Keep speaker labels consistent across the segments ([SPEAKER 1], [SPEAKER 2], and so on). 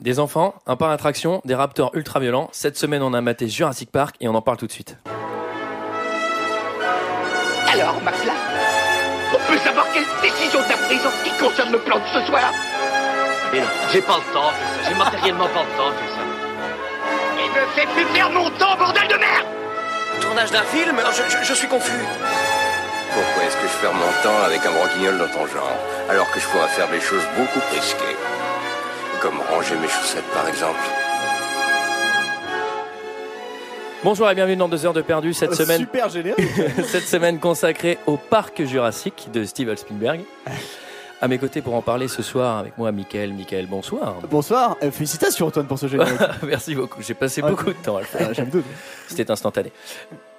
[SPEAKER 1] Des enfants, un parc d'attraction, des raptors ultra violents. Cette semaine, on a maté Jurassic Park et on en parle tout de suite.
[SPEAKER 2] Alors, McFly On peut savoir quelle décision t'as prise en ce qui concerne le plan de ce soir?
[SPEAKER 3] Mais non, j'ai pas le temps de ça. J'ai matériellement pas le temps de ça.
[SPEAKER 2] Il me fait plus perdre mon temps, bordel de merde
[SPEAKER 3] Tournage d'un film? Je, je- je suis confus.
[SPEAKER 4] Pourquoi est-ce que je perds mon temps avec un broquignol dans ton genre, alors que je pourrais faire des choses beaucoup plus risquées? Comme ranger mes chaussettes, par exemple.
[SPEAKER 1] Bonjour et bienvenue dans 2 heures de perdu cette semaine.
[SPEAKER 5] Super génial.
[SPEAKER 1] Cette semaine consacrée au parc Jurassique de Steven Spielberg. À mes côtés pour en parler ce soir avec moi, Michael. Michael, bonsoir.
[SPEAKER 5] Bonsoir. Euh, félicitations Antoine pour ce générique.
[SPEAKER 1] Merci beaucoup. J'ai passé
[SPEAKER 5] Ah,
[SPEAKER 1] beaucoup de temps à le faire.
[SPEAKER 5] Ah, J'aime tout.
[SPEAKER 1] C'était instantané.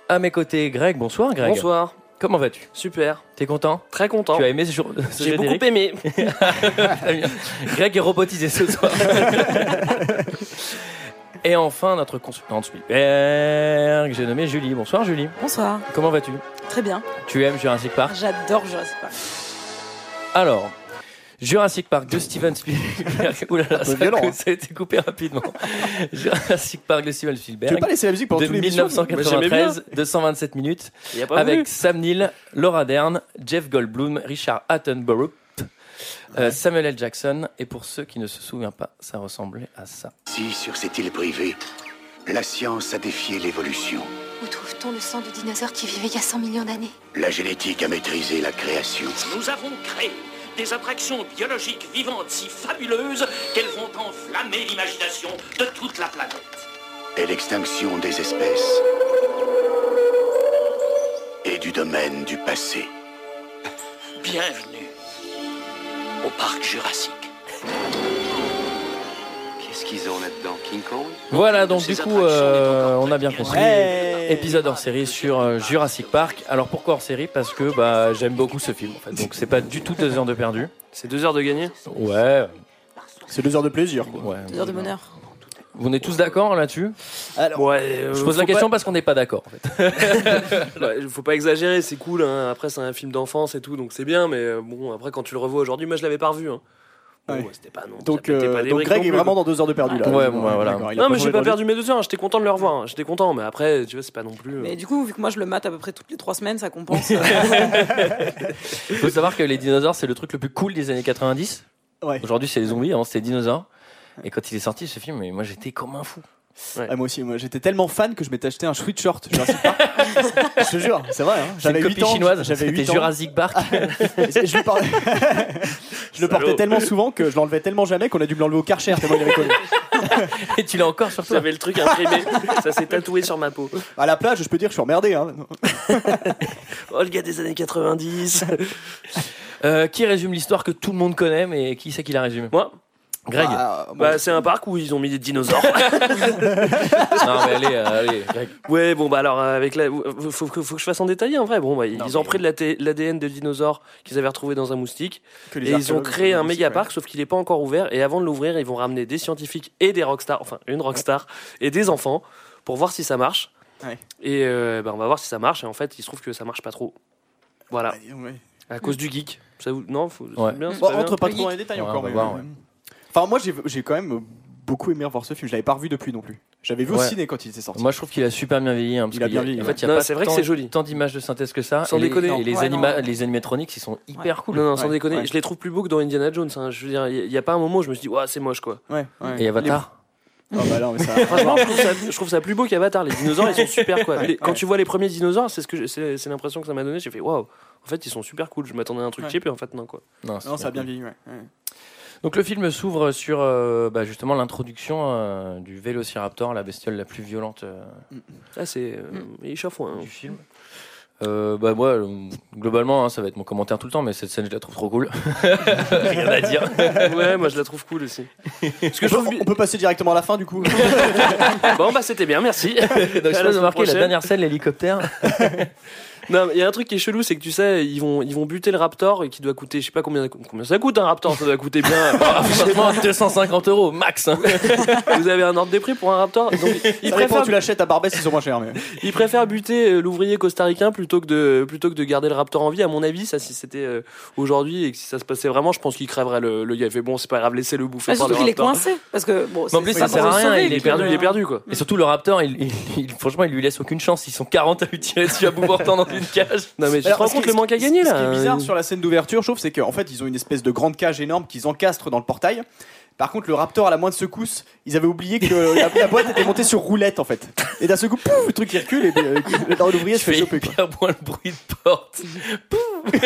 [SPEAKER 1] À mes côtés, Greg. Bonsoir, Greg.
[SPEAKER 6] Bonsoir,
[SPEAKER 1] Comment vas-tu?
[SPEAKER 6] Super,
[SPEAKER 1] T'es content?
[SPEAKER 6] Très content.
[SPEAKER 1] Tu as aimé ce, jour, ce
[SPEAKER 6] J'ai beaucoup aimé.
[SPEAKER 1] Greg est robotisé ce soir. Et enfin, notre consultante Spielberg, j'ai nommé Julie. Bonsoir Julie.
[SPEAKER 7] Bonsoir,
[SPEAKER 1] Comment vas-tu?
[SPEAKER 7] Très bien.
[SPEAKER 1] Tu aimes Jurassic Park?
[SPEAKER 7] J'adore Jurassic Park.
[SPEAKER 1] Alors, Jurassic Park de Steven Spielberg. Ouh là là, ça,
[SPEAKER 5] violent, hein.
[SPEAKER 1] ça a été coupé rapidement. Jurassic Park de Steven
[SPEAKER 5] Tu veux
[SPEAKER 1] Spielberg.
[SPEAKER 5] pas laisser la musique pendant
[SPEAKER 1] De
[SPEAKER 5] tous les missions
[SPEAKER 1] 1993, de 127 minutes,
[SPEAKER 6] Il y a pas
[SPEAKER 1] avec. Sam Neill, Laura Dern, Jeff Goldblum, Richard Attenborough, euh, Samuel L. Jackson. Et pour ceux qui ne se souviennent pas, ça ressemblait à ça.
[SPEAKER 8] Si, sur cette île privée, la science a défié l'évolution.
[SPEAKER 9] Où trouve-t-on le sang de dinosaures qui vivaient il y a 100 millions d'années?
[SPEAKER 8] La génétique a maîtrisé la création.
[SPEAKER 3] Nous avons créé des attractions biologiques vivantes si fabuleuses qu'elles vont enflammer l'imagination de toute la planète.
[SPEAKER 8] Et l'extinction des espèces est du domaine du passé.
[SPEAKER 3] Bienvenue au parc Jurassique.
[SPEAKER 4] Qu'est-ce qu'ils ont là-dedans King Kong
[SPEAKER 1] Voilà, donc du coup, euh, on a bien compris. Épisode hors série sur euh, Jurassic Park. Alors pourquoi hors série? Parce que bah, j'aime beaucoup ce film. En fait. Donc c'est pas du tout deux heures de perdu.
[SPEAKER 6] C'est deux heures de gagner?
[SPEAKER 1] Ouais,
[SPEAKER 5] C'est deux heures de plaisir. quoi.
[SPEAKER 1] ouais.
[SPEAKER 7] Deux heures de bonheur.
[SPEAKER 1] Vous êtes tous d'accord là-dessus?
[SPEAKER 5] Alors,
[SPEAKER 6] Ouais, euh,
[SPEAKER 1] Je pose la question parce qu'on n'est pas d'accord. En fait.
[SPEAKER 6] Ouais, faut pas exagérer, c'est cool. hein. Après, c'est un film d'enfance et tout, donc c'est bien. Mais euh, bon, après, quand tu le revois aujourd'hui, moi, je l'avais pas revu. Hein. Bon,
[SPEAKER 5] Ouais.
[SPEAKER 6] ouais, c'était pas non.
[SPEAKER 5] donc,
[SPEAKER 6] ça
[SPEAKER 5] euh,
[SPEAKER 6] pas des
[SPEAKER 5] donc Greg est vraiment dans deux heures de perdu là.
[SPEAKER 1] Ouais,
[SPEAKER 5] D'accord,
[SPEAKER 1] ouais, voilà.
[SPEAKER 6] Non, mais j'ai pas perdu mes deux heures. hein. J'étais content de le revoir. hein. J'étais content, mais après, tu vois, c'est pas non plus. euh,
[SPEAKER 7] Mais du coup, vu que moi je le mate à peu près toutes les trois semaines, ça compense.
[SPEAKER 1] Il faut savoir que les dinosaures, c'est le truc le plus cool des années 90.
[SPEAKER 5] Ouais.
[SPEAKER 1] Aujourd'hui, c'est les zombies, avant c'était les dinosaures. Et quand il est sorti ce film, mais moi j'étais comme un fou.
[SPEAKER 5] Ah, moi aussi, moi j'étais tellement fan que je m'étais acheté un sweatshirt Jurassic Park. je te jure, c'est vrai. Hein. J'avais
[SPEAKER 1] une
[SPEAKER 5] 8
[SPEAKER 1] copie
[SPEAKER 5] ans.
[SPEAKER 1] chinoise,
[SPEAKER 5] J'avais
[SPEAKER 1] c'était
[SPEAKER 5] 8 ans.
[SPEAKER 1] Jurassic Park.
[SPEAKER 5] je, le portais... je le portais tellement souvent que je l'enlevais tellement jamais qu'on a dû me l'enlever au Karcher tellement il avait connu.
[SPEAKER 1] et tu l'as encore sur toi.
[SPEAKER 6] J'avais le truc imprimé. ça s'est tatoué sur ma peau.
[SPEAKER 5] À la plage, je peux dire que je suis emmerdé. Hein.
[SPEAKER 6] Oh, le gars des années 90.
[SPEAKER 1] Euh, qui résume l'histoire que tout le monde connaît, mais qui c'est qui la résume?
[SPEAKER 6] Moi,
[SPEAKER 1] Greg
[SPEAKER 5] Bah, bon,
[SPEAKER 6] bah, c'est un parc où ils ont mis des dinosaures.
[SPEAKER 1] Non, mais allez, euh, allez, Greg.
[SPEAKER 6] Ouais, bon, bah alors, euh, avec la. Faut, faut, que- faut que je fasse en détailler en vrai. Bon, bah, ils ont pris de l'ADN de dinosaures qu'ils avaient retrouvé dans un moustique et ils ont créé un méga
[SPEAKER 5] ouais.
[SPEAKER 6] parc, sauf qu'il n'est pas encore ouvert. Et avant de l'ouvrir, ils vont ramener des scientifiques et des rockstars, enfin, une rockstar et des enfants pour voir si ça marche.
[SPEAKER 5] Ouais.
[SPEAKER 6] Et euh, bah, on va voir si ça marche. Et en fait, il se trouve que ça marche pas trop. Voilà, à cause du geek. Ça vous... Non, faut...
[SPEAKER 1] Ouais.
[SPEAKER 6] bien,
[SPEAKER 5] Bon,
[SPEAKER 6] pas bien.
[SPEAKER 5] entre pas trop dans les détails encore.
[SPEAKER 1] on va
[SPEAKER 5] mais-
[SPEAKER 1] voir.
[SPEAKER 5] Enfin, moi j'ai j'ai quand même beaucoup aimé revoir ce film. Je l'avais pas revu depuis non plus. J'avais vu au
[SPEAKER 1] Ouais.
[SPEAKER 5] ciné quand il était sorti.
[SPEAKER 1] Y a Super bien super bien vieilli. Hein, parce
[SPEAKER 5] Il a
[SPEAKER 1] qu'il y
[SPEAKER 5] bien vieilli,
[SPEAKER 1] En
[SPEAKER 5] ouais.
[SPEAKER 1] fait, il y a
[SPEAKER 6] Non,
[SPEAKER 1] pas
[SPEAKER 6] c'est vrai que
[SPEAKER 1] tant-
[SPEAKER 6] c'est joli.
[SPEAKER 1] Tant d'images de synthèse que ça.
[SPEAKER 6] Sans
[SPEAKER 1] et les-
[SPEAKER 6] déconner.
[SPEAKER 1] Et les,
[SPEAKER 7] Ouais,
[SPEAKER 1] anima-
[SPEAKER 7] non.
[SPEAKER 1] les animatroniques, ils sont hyper cool.
[SPEAKER 6] Non, non, sans
[SPEAKER 5] Ouais,
[SPEAKER 6] déconner.
[SPEAKER 5] ouais.
[SPEAKER 6] Je les trouve plus beaux que dans Indiana Jones. hein. Je veux dire, il n'y a, pas un moment où je me suis dit, ouais, c'est moche quoi.
[SPEAKER 5] Ouais, ouais.
[SPEAKER 1] Et Avatar.
[SPEAKER 5] Oh, bah non, mais ça.
[SPEAKER 6] Franchement, je trouve, ça, je trouve ça plus beau qu'Avatar. Les dinosaures, ils sont super quoi. Les- quand tu vois les premiers dinosaures, c'est ce que je- c'est c'est l'impression que ça m'a donné. J'ai fait waouh. En fait, ils sont super cool. Je m'attendais à un truc
[SPEAKER 5] Ouais.
[SPEAKER 6] cheap et en fait non quoi.
[SPEAKER 1] Non, c'est
[SPEAKER 5] Non, ça a
[SPEAKER 1] bien
[SPEAKER 5] vieilli, ouais. ouais.
[SPEAKER 1] Donc le film s'ouvre sur euh, bah, justement l'introduction euh, du Vélociraptor, la bestiole la plus violente euh,
[SPEAKER 6] Là, c'est euh, échauffant. hein.
[SPEAKER 1] du film. Euh, bah moi, euh, globalement, hein, ça va être mon commentaire tout le temps, mais cette scène, je la trouve trop cool. Rien à dire.
[SPEAKER 6] Ouais, moi je la trouve cool aussi. Parce que je
[SPEAKER 5] On
[SPEAKER 6] trouve...
[SPEAKER 5] peut, on peut passer directement à la fin du coup.
[SPEAKER 6] Bon bah c'était bien, merci.
[SPEAKER 1] Donc je
[SPEAKER 6] À la semaine
[SPEAKER 1] la
[SPEAKER 6] prochaine.
[SPEAKER 1] dernière scène, l'hélicoptère.
[SPEAKER 6] Non, mais il y a un truc qui est chelou, c'est que tu sais, ils vont, ils vont buter le Raptor et qui doit coûter, je sais pas combien, combien ça coûte un Raptor, ça doit coûter bien.
[SPEAKER 1] Franchement, 250 euros max. hein.
[SPEAKER 6] Vous avez un ordre de prix pour un Raptor? Donc, ils
[SPEAKER 5] Ça dépend,
[SPEAKER 6] préfèrent,
[SPEAKER 5] tu l'achètes à Barbès, ils sont moins chers. Mais...
[SPEAKER 6] ils préfèrent buter euh, l'ouvrier costaricain plutôt que de, plutôt que de garder le Raptor en vie. À mon avis, ça, si c'était euh, aujourd'hui et que si ça se passait vraiment, je pense qu'il crèverait le, le gars. Fait bon, c'est pas grave, laissez-le bouffer
[SPEAKER 7] Ah,
[SPEAKER 6] par le
[SPEAKER 7] surtout qu'il est
[SPEAKER 6] Raptor.
[SPEAKER 7] coincé. Parce que bon,
[SPEAKER 1] Mais en plus,
[SPEAKER 7] c'est
[SPEAKER 1] ça
[SPEAKER 7] pas
[SPEAKER 1] sert à rien,
[SPEAKER 7] sauver
[SPEAKER 1] il est
[SPEAKER 7] qu'il
[SPEAKER 6] perdu, il est perdu, quoi.
[SPEAKER 1] Et surtout, le Raptor, il, il- il- franchement, il lui laisse aucune chance. Ils sont 40 à lui tirer dessus à bout portant dans une cage.
[SPEAKER 6] Non, mais tu te
[SPEAKER 5] Alors,
[SPEAKER 6] rends
[SPEAKER 5] ce
[SPEAKER 6] compte
[SPEAKER 5] qui-
[SPEAKER 6] le manque à
[SPEAKER 5] ce qui-
[SPEAKER 6] gagner,
[SPEAKER 5] Ce
[SPEAKER 6] là
[SPEAKER 5] qui est bizarre sur la scène d'ouverture, je trouve, c'est qu'en fait, ils ont une espèce de grande cage énorme qu'ils encastrent dans le portail. Par contre, le Raptor, à la moindre secousse, ils avaient oublié que la, la boîte était montée sur roulette en fait. Et d'un seul coup, pouf, le truc il recule et euh, l'ouvrier se fait choper. Quoi.
[SPEAKER 1] moins le bruit de porte. Pouf.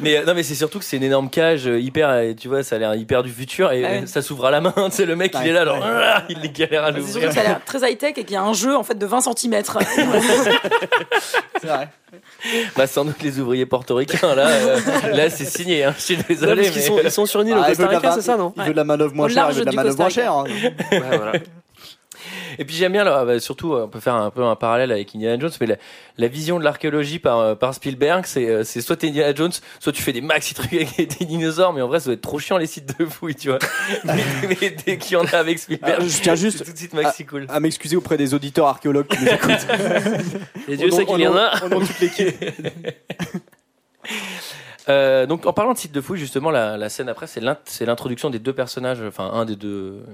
[SPEAKER 1] mais euh, non, mais c'est surtout que c'est une énorme cage euh, hyper, euh, tu vois, ça a l'air hyper du futur et
[SPEAKER 7] Ah ouais.
[SPEAKER 1] ça s'ouvre à la main. Tu sais, le mec, il
[SPEAKER 5] Ouais,
[SPEAKER 1] est là, genre,
[SPEAKER 5] ouais.
[SPEAKER 1] ah, il galère à
[SPEAKER 7] C'est surtout
[SPEAKER 1] l'ouvrir.
[SPEAKER 7] que ça a l'air très high-tech et qu'il y a un jeu en fait de 20 cm.
[SPEAKER 5] C'est vrai.
[SPEAKER 1] Bah, sans doute les ouvriers portoricains, là, euh, là, c'est signé. Hein. Je suis
[SPEAKER 6] Non,
[SPEAKER 1] désolé.
[SPEAKER 6] qu'ils
[SPEAKER 1] mais-
[SPEAKER 6] sont, ils sont sur une île
[SPEAKER 5] Ah, il
[SPEAKER 6] Costa Rica, c'est ça, non
[SPEAKER 5] Il veut de la manœuvre moins chère, il
[SPEAKER 7] large
[SPEAKER 5] veut de la
[SPEAKER 7] du
[SPEAKER 5] manœuvre moins
[SPEAKER 7] Costa
[SPEAKER 5] chère. hein.
[SPEAKER 6] Ouais, voilà.
[SPEAKER 1] Et puis j'aime bien, là, bah, surtout, on peut faire un peu un parallèle avec Indiana Jones, mais la, la vision de l'archéologie par, euh, par Spielberg, c'est euh, c'est soit t'es Indiana Jones, soit tu fais des maxi trucs avec des dinosaures, mais en vrai, ça doit être trop chiant les sites de fouilles, tu vois. mais, mais dès qu'il y en a avec Spielberg,
[SPEAKER 5] Ah, je tiens juste
[SPEAKER 1] tout de suite maxi cool.
[SPEAKER 5] À m'excuser auprès des auditeurs archéologues qui nous écoutent.
[SPEAKER 6] Et Dieu sait qu'il y en a.
[SPEAKER 5] On toute l'équipe.
[SPEAKER 1] Euh, donc en parlant de sites de fouilles, justement, la, la scène après, c'est l'introduction des deux personnages, enfin un des deux,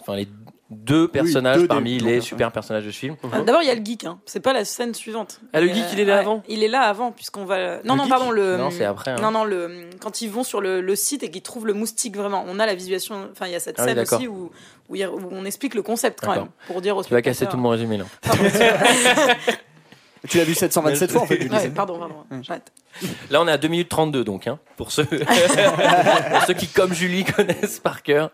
[SPEAKER 1] enfin les deux personnages
[SPEAKER 5] deux
[SPEAKER 1] parmi les super personnages de ce film.
[SPEAKER 7] Ah, D'abord, il y a le geek. Hein. C'est pas la scène suivante.
[SPEAKER 6] Ah, le geek, il est là
[SPEAKER 7] ouais,
[SPEAKER 6] avant
[SPEAKER 7] Il est là avant, puisqu'on va. Non,
[SPEAKER 5] Le
[SPEAKER 7] non,
[SPEAKER 5] geek
[SPEAKER 7] pardon. Le...
[SPEAKER 1] Non, c'est après, hein.
[SPEAKER 7] Non, non, le... quand ils vont sur le, le site et qu'ils trouvent le moustique vraiment, on a la visualisation. Enfin, il y a cette
[SPEAKER 1] Ah
[SPEAKER 7] scène aussi où, où, il y a- où on explique le concept quand même. Pour dire aux
[SPEAKER 1] Tu vas casser tout mon résumé là.
[SPEAKER 5] Tu l'as vu 727 fois en fait.
[SPEAKER 7] Ouais, pardon, pardon.
[SPEAKER 1] Là, on est à 2 minutes 32 donc, hein, pour ceux, pour ceux qui, comme Julie, connaissent par cœur.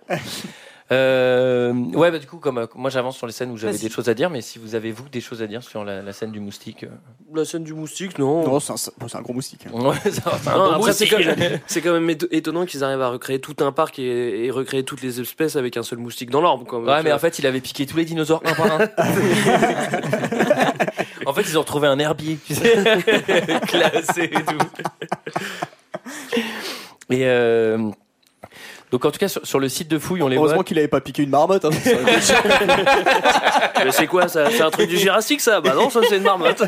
[SPEAKER 1] Euh, ouais, bah, du coup, comme euh, moi j'avance sur les scènes où j'avais
[SPEAKER 7] Vas-y.
[SPEAKER 1] des choses à dire, mais si vous avez vous des choses à dire sur la, la scène du moustique, euh,
[SPEAKER 6] La scène du moustique, non.
[SPEAKER 5] Non, c'est un, c'est un gros moustique. hein.
[SPEAKER 1] ouais, ça va, c'est un
[SPEAKER 6] Non,
[SPEAKER 1] bon
[SPEAKER 6] après, c'est
[SPEAKER 1] moustique.
[SPEAKER 6] quand, même- c'est quand même éto- étonnant qu'ils arrivent à recréer tout un parc et, et recréer toutes les espèces avec un seul moustique dans l'orbe. quoi.
[SPEAKER 1] Ouais,
[SPEAKER 6] Tu
[SPEAKER 1] mais
[SPEAKER 6] vois.
[SPEAKER 1] en fait, il avait piqué tous les dinosaures un par un. en fait, ils ont retrouvé un herbier, tu sais, classé et tout. Et euh, donc, en tout cas, sur, sur le site de fouille, on les
[SPEAKER 5] Heureusement
[SPEAKER 1] voit.
[SPEAKER 5] qu'il avait pas piqué une marmotte. hein,
[SPEAKER 6] Mais c'est quoi ça C'est un truc du Jurassique ça? Bah non, ça c'est une marmotte.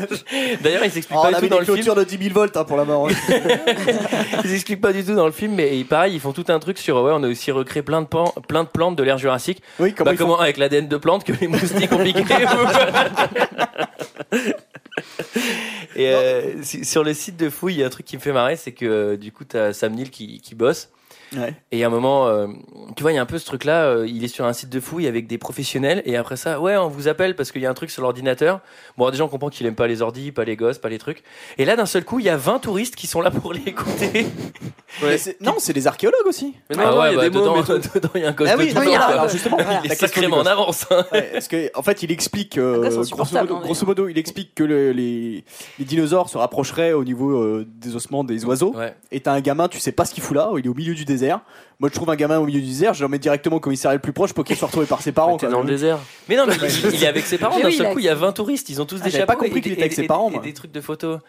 [SPEAKER 1] D'ailleurs, ils s'expliquent
[SPEAKER 5] Oh,
[SPEAKER 1] pas du tout dans
[SPEAKER 5] des
[SPEAKER 1] le film.
[SPEAKER 5] clôtures de 10 000 volts hein, pour la mort.
[SPEAKER 1] Ils expliquent pas du tout dans le film, mais pareil, ils font tout un truc sur. Ouais, on a aussi recréé plein de, pan- plein de plantes de l'ère jurassique.
[SPEAKER 5] Oui, comment
[SPEAKER 1] Bah,
[SPEAKER 5] ils font
[SPEAKER 1] comment avec l'ADN de plantes que les moustiques ont piqué Et euh, si- sur le site de fouille, il y a un truc qui me fait marrer, c'est que euh, du coup, t'as Sam Neill qui, qui bosse.
[SPEAKER 5] Ouais.
[SPEAKER 1] Et a un moment, euh, tu vois, il y a un peu ce truc-là, euh, il est sur un site de fouille avec des professionnels, et après ça, ouais, on vous appelle parce qu'il y a un truc sur l'ordinateur. Bon, déjà, on comprend qu'il aime pas les ordis, pas les gosses, pas les trucs. Et là, d'un seul coup, il y a 20 touristes qui sont là pour l'écouter.
[SPEAKER 5] Mais c'est- Non, c'est des archéologues aussi.
[SPEAKER 6] Mais non,
[SPEAKER 1] Ah
[SPEAKER 6] non,
[SPEAKER 1] ouais,
[SPEAKER 6] il y a
[SPEAKER 1] bah,
[SPEAKER 6] des
[SPEAKER 1] dedans,
[SPEAKER 6] et tout.
[SPEAKER 1] dedans, il y a un gosse
[SPEAKER 5] Ah
[SPEAKER 1] de
[SPEAKER 5] oui,
[SPEAKER 1] 12
[SPEAKER 5] non,
[SPEAKER 1] ans,
[SPEAKER 5] mais alors,
[SPEAKER 1] quoi.
[SPEAKER 5] alors, justement,
[SPEAKER 1] Il
[SPEAKER 5] la
[SPEAKER 1] est
[SPEAKER 5] question
[SPEAKER 1] sacrément
[SPEAKER 5] du
[SPEAKER 1] en
[SPEAKER 5] gosse.
[SPEAKER 1] avance. hein.
[SPEAKER 5] Ouais, parce que en fait, il explique, euh, grosso, modo,
[SPEAKER 7] hein,
[SPEAKER 5] grosso modo, il explique que le- les, les dinosaures se rapprocheraient au niveau euh, des ossements des oiseaux.
[SPEAKER 1] Ouais.
[SPEAKER 5] Et t'as un gamin, tu sais pas ce qu'il fout là, il est au milieu du désert. Moi, je trouve un gamin au milieu du désert, je l'emmène directement au commissariat le plus proche pour qu'il soit retrouvé par ses parents.
[SPEAKER 6] T'es dans le désert.
[SPEAKER 1] Mais non, mais il, il est avec ses parents. D'un
[SPEAKER 7] oui,
[SPEAKER 1] seul coup, il y a 20 touristes. Ils ont tous
[SPEAKER 5] Ah,
[SPEAKER 1] des chapeaux
[SPEAKER 5] pas compris
[SPEAKER 1] et
[SPEAKER 5] qu'il était avec
[SPEAKER 1] et
[SPEAKER 5] ses parents,
[SPEAKER 1] et
[SPEAKER 5] moi.
[SPEAKER 1] des trucs de photos.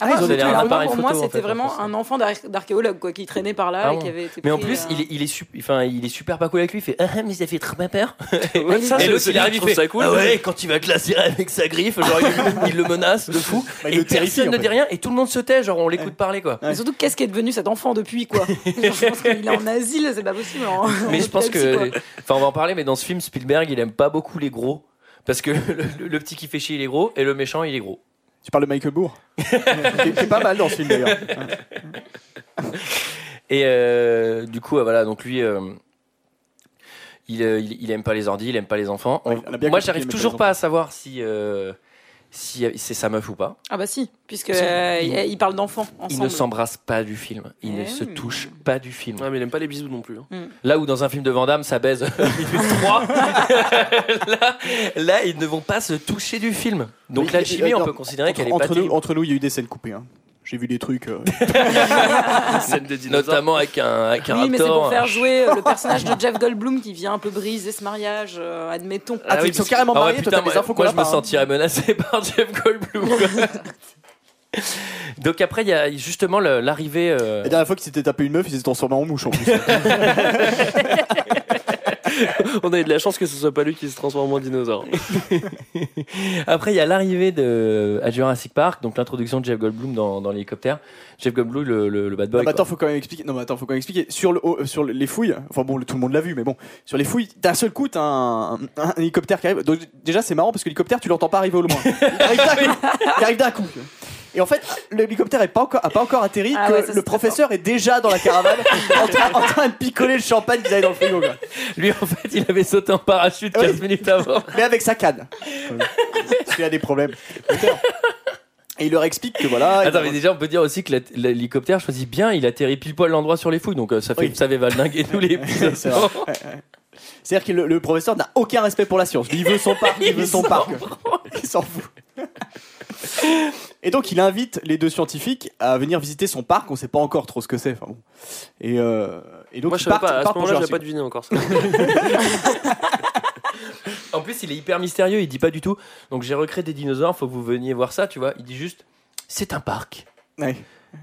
[SPEAKER 7] Ah,
[SPEAKER 5] ils ont
[SPEAKER 7] ouais, mais
[SPEAKER 1] appareil
[SPEAKER 7] pour moi,
[SPEAKER 1] en
[SPEAKER 7] c'était
[SPEAKER 1] fait,
[SPEAKER 7] vraiment un enfant d'ar- d'archéologue quoi, qui traînait par là
[SPEAKER 1] Ah
[SPEAKER 7] et qui avait été
[SPEAKER 1] Mais en plus,
[SPEAKER 7] euh,
[SPEAKER 1] il est, il est, sup- enfin, il est super pas cool avec lui. Il fait Ah, mais ça fait trop ma peur.
[SPEAKER 6] Ouais, ça,
[SPEAKER 1] et l'autre,
[SPEAKER 6] c'est-
[SPEAKER 1] il arrive, il fait
[SPEAKER 6] ça cool.
[SPEAKER 1] Ah ouais, quand il va te lacérer avec sa griffe, genre, il, il le menace de fou.
[SPEAKER 5] Bah, il
[SPEAKER 1] et
[SPEAKER 5] le terrifie,
[SPEAKER 1] personne
[SPEAKER 5] en
[SPEAKER 1] ne dit rien et tout le monde se tait. Genre, on l'écoute parler, quoi.
[SPEAKER 7] Mais surtout, qu'est-ce qui est devenu cet enfant depuis quoi Je pense qu'il est en asile, c'est pas possible. en-
[SPEAKER 1] Mais
[SPEAKER 7] en
[SPEAKER 1] je pense que, enfin, on va en parler, mais dans ce film, Spielberg, il aime pas beaucoup les gros. Parce que le petit qui fait chier, il est gros, et le méchant, il est gros.
[SPEAKER 5] Tu parles de Michael Moore qui, est- qui est pas mal dans ce film d'ailleurs.
[SPEAKER 1] Et euh, du coup, voilà, donc lui, euh, il, euh, il, il aime pas les ordis, il aime pas les enfants. On-
[SPEAKER 5] on
[SPEAKER 1] moi, j'arrive
[SPEAKER 5] pas
[SPEAKER 1] toujours pas à savoir si, euh, si c'est sa meuf ou pas.
[SPEAKER 7] Ah bah si, puisque euh,
[SPEAKER 1] Il-
[SPEAKER 7] il, il parle d'enfants
[SPEAKER 1] Ils
[SPEAKER 7] ensemble.
[SPEAKER 1] ne s'embrassent pas du film. Ils ne
[SPEAKER 7] Eh
[SPEAKER 1] se
[SPEAKER 7] oui.
[SPEAKER 1] touchent pas du film.
[SPEAKER 6] Ouais, mais il aime pas les bisous non plus. hein.
[SPEAKER 1] Là où dans un film de Van Damme, ça baise minute 3, là, là, ils ne vont pas se toucher du film. Donc
[SPEAKER 5] Mais
[SPEAKER 1] la
[SPEAKER 5] il-
[SPEAKER 1] chimie, on
[SPEAKER 5] attends,
[SPEAKER 1] peut considérer qu'elle est pas
[SPEAKER 5] entre nous,
[SPEAKER 1] terrible.
[SPEAKER 5] entre nous, il y a eu des scènes coupées. hein. J'ai vu des trucs. euh,
[SPEAKER 6] Scène des dinosaures.
[SPEAKER 1] Notamment avec un, avec un
[SPEAKER 7] Oui, mais c'est
[SPEAKER 1] raptor.
[SPEAKER 7] pour faire jouer euh, le personnage de Jeff Goldblum qui vient un peu briser ce mariage, euh, admettons.
[SPEAKER 5] Ah,
[SPEAKER 1] oui,
[SPEAKER 5] ils sont
[SPEAKER 1] parce-
[SPEAKER 5] carrément
[SPEAKER 1] Ah ouais,
[SPEAKER 5] mariés, toi,
[SPEAKER 1] putain,
[SPEAKER 5] t'as des
[SPEAKER 1] moi,
[SPEAKER 5] infos qu'on
[SPEAKER 1] moi,
[SPEAKER 5] a
[SPEAKER 1] je me
[SPEAKER 5] pas, hein.
[SPEAKER 1] sentirais menacé par Jeff Goldblum. quoi. Donc après, il y a justement le- l'arrivée. euh,
[SPEAKER 5] La dernière fois qu'il s'était tapé une meuf, il s'est transformé en mouche en plus.
[SPEAKER 6] On a eu de la chance que ce soit pas lui qui se transforme en dinosaure.
[SPEAKER 1] Après, il y a l'arrivée de à Jurassic Park, donc l'introduction de Jeff Goldblum dans, dans l'hélicoptère. Jeff Goldblum, le, le, le bad boy.
[SPEAKER 5] Non, mais attends,
[SPEAKER 1] quoi.
[SPEAKER 5] faut quand même expliquer. Non, mais attends, faut quand même expliquer. Sur, le, euh, sur les fouilles, enfin bon, le- tout le monde l'a vu, mais bon, sur les fouilles, d'un seul coup, t'as un, un, un hélicoptère qui arrive. Donc, déjà, c'est marrant parce que l'hélicoptère, tu l'entends pas arriver au loin. Il arrive d'un coup. Il arrive d'un coup. Et en fait, l'hélicoptère est pas encore, a pas encore atterri
[SPEAKER 7] Ah
[SPEAKER 5] que
[SPEAKER 7] ouais, ça,
[SPEAKER 5] le professeur est déjà dans la caravane en, train, en train de picoler le champagne qu'ils avaient dans le frigo. quoi.
[SPEAKER 1] Lui, en fait, il avait sauté en parachute 15
[SPEAKER 5] Oui.
[SPEAKER 1] minutes avant.
[SPEAKER 5] Mais avec sa canne. Parce qu'il a des problèmes. Et il leur explique que voilà.
[SPEAKER 1] Attends, mais déjà, on peut dire aussi que l'hélicoptère choisit bien, il atterrit pile poil l'endroit sur les fouilles, donc euh, ça fait,
[SPEAKER 5] Oui.
[SPEAKER 1] ça fait valdinguer tous les.
[SPEAKER 5] C'est-à-dire que le, le professeur n'a aucun respect pour la science. Il veut son parc, il veut son parc. Il s'en fout. Et donc, il invite les deux scientifiques à venir visiter son parc. On sait pas encore trop ce que c'est. Enfin, bon. Et, euh, et donc,
[SPEAKER 6] Moi, je savais pas. À ce moment-là, je pas deviné encore ça.
[SPEAKER 1] En plus, il est hyper mystérieux, il dit pas du tout. Donc j'ai recréé des dinosaures, faut que vous veniez voir ça, tu vois. Il dit juste, c'est un parc.
[SPEAKER 5] Ouais.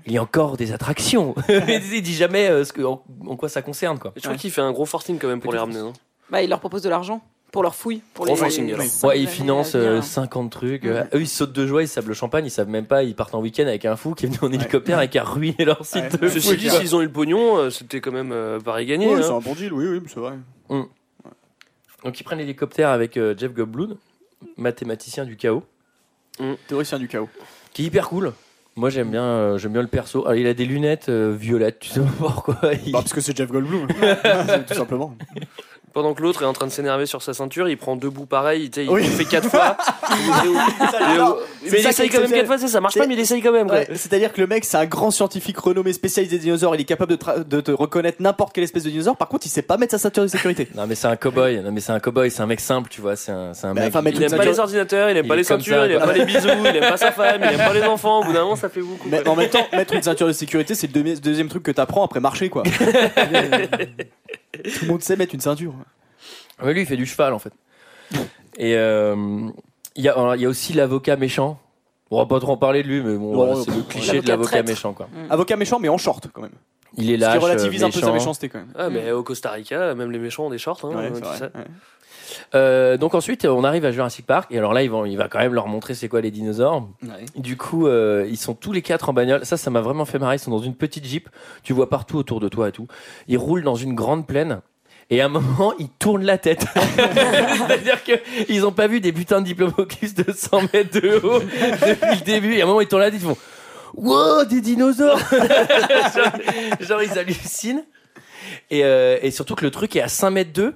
[SPEAKER 1] Il y a encore des attractions. il dit jamais euh, ce que, en, en quoi ça concerne, quoi.
[SPEAKER 6] Je trouve qu'il fait un gros forcing quand même pour les ramener.
[SPEAKER 7] Bah, il leur propose de l'argent pour leur fouille. Pour les,
[SPEAKER 1] Ouais, il
[SPEAKER 7] années
[SPEAKER 1] finance
[SPEAKER 7] à venir.
[SPEAKER 1] euh, 50 trucs. Eux, ils sautent de joie, ils savent le champagne, ils savent même pas. Ils partent en week-end avec un fou qui est venu en hélicoptère et qui a ruiné leur site.
[SPEAKER 5] Ouais.
[SPEAKER 1] de
[SPEAKER 6] Ceci dit, s'ils ont eu le pognon, euh, c'était quand même euh, pari gagné.
[SPEAKER 5] Ouais,
[SPEAKER 6] hein.
[SPEAKER 5] c'est un bon deal, oui, oui, c'est vrai.
[SPEAKER 1] Donc ils prennent l'hélicoptère avec euh, Jeff Goldblum, mathématicien du chaos,
[SPEAKER 5] Théoricien du chaos.
[SPEAKER 1] qui est hyper cool. Moi j'aime bien, euh, j'aime bien le perso. Alors, il a des lunettes euh, violettes, tu sais pas pourquoi. Il-
[SPEAKER 5] Bah, parce que c'est Jeff Goldblum. tout simplement.
[SPEAKER 6] Pendant que l'autre est en train de s'énerver sur sa ceinture, il prend deux bouts pareils, il
[SPEAKER 5] Oui.
[SPEAKER 6] fait quatre fois. Mais il
[SPEAKER 5] ça
[SPEAKER 6] essaye quand même quatre fois, ça marche pas, mais il essaye quand même.
[SPEAKER 5] Ouais, C'est-à-dire que le mec, c'est un grand scientifique renommé spécialiste des dinosaures. Il est capable de, de te reconnaître n'importe quelle espèce de dinosaure. Par contre, il sait pas mettre sa ceinture de sécurité.
[SPEAKER 1] Non mais c'est un cowboy. Non mais c'est un cowboy, c'est un mec simple, tu vois. C'est un,
[SPEAKER 5] Mais
[SPEAKER 1] mec.
[SPEAKER 5] enfin,
[SPEAKER 6] Il aime pas les ordinateurs, il aime
[SPEAKER 1] Il
[SPEAKER 6] pas les ceintures,
[SPEAKER 1] ça,
[SPEAKER 6] il aime pas les bisous, il aime pas sa femme, il aime pas les enfants. Au bout d'un moment, ça fait beaucoup.
[SPEAKER 5] Mais en même temps, mettre une ceinture de sécurité, c'est le deuxième truc que t'apprends après marcher, quoi. Tout le monde sait mettre une ceinture.
[SPEAKER 1] Ouais, lui il fait du cheval en fait. Et euh, il y a, alors, il y a aussi l'avocat méchant. On va pas trop en parler de lui, mais bon, voilà, c'est le cliché de l'avocat
[SPEAKER 7] traître.
[SPEAKER 1] méchant quoi.
[SPEAKER 5] Avocat méchant, mais en short, quand même.
[SPEAKER 1] Il est
[SPEAKER 5] Ce
[SPEAKER 1] lâche,
[SPEAKER 5] qui relativise un peu sa méchanceté, quand même.
[SPEAKER 6] Ah, mais au Costa Rica, même les méchants ont des shorts. Hein,
[SPEAKER 5] Ouais,
[SPEAKER 6] euh,
[SPEAKER 5] c'est
[SPEAKER 6] tu
[SPEAKER 5] vrai,
[SPEAKER 6] sais.
[SPEAKER 5] ouais.
[SPEAKER 1] Euh, donc ensuite, on arrive à Jurassic Park et alors là, ils vont, il va quand même leur montrer c'est quoi les dinosaures. Du coup, euh, ils sont tous les quatre en bagnole. Ça, ça m'a vraiment fait marrer. Ils sont dans une petite jeep. Tu vois partout autour de toi et tout. Ils roulent dans une grande plaine. Et à un moment, ils tournent la tête. C'est-à-dire qu'ils n'ont pas vu des putains de diplomocus de 100 mètres de haut depuis le début. Et à un moment, ils tournent la tête, ils font Wow, des dinosaures genre, genre, ils hallucinent. Et, euh, et surtout que le truc est à 5 mètres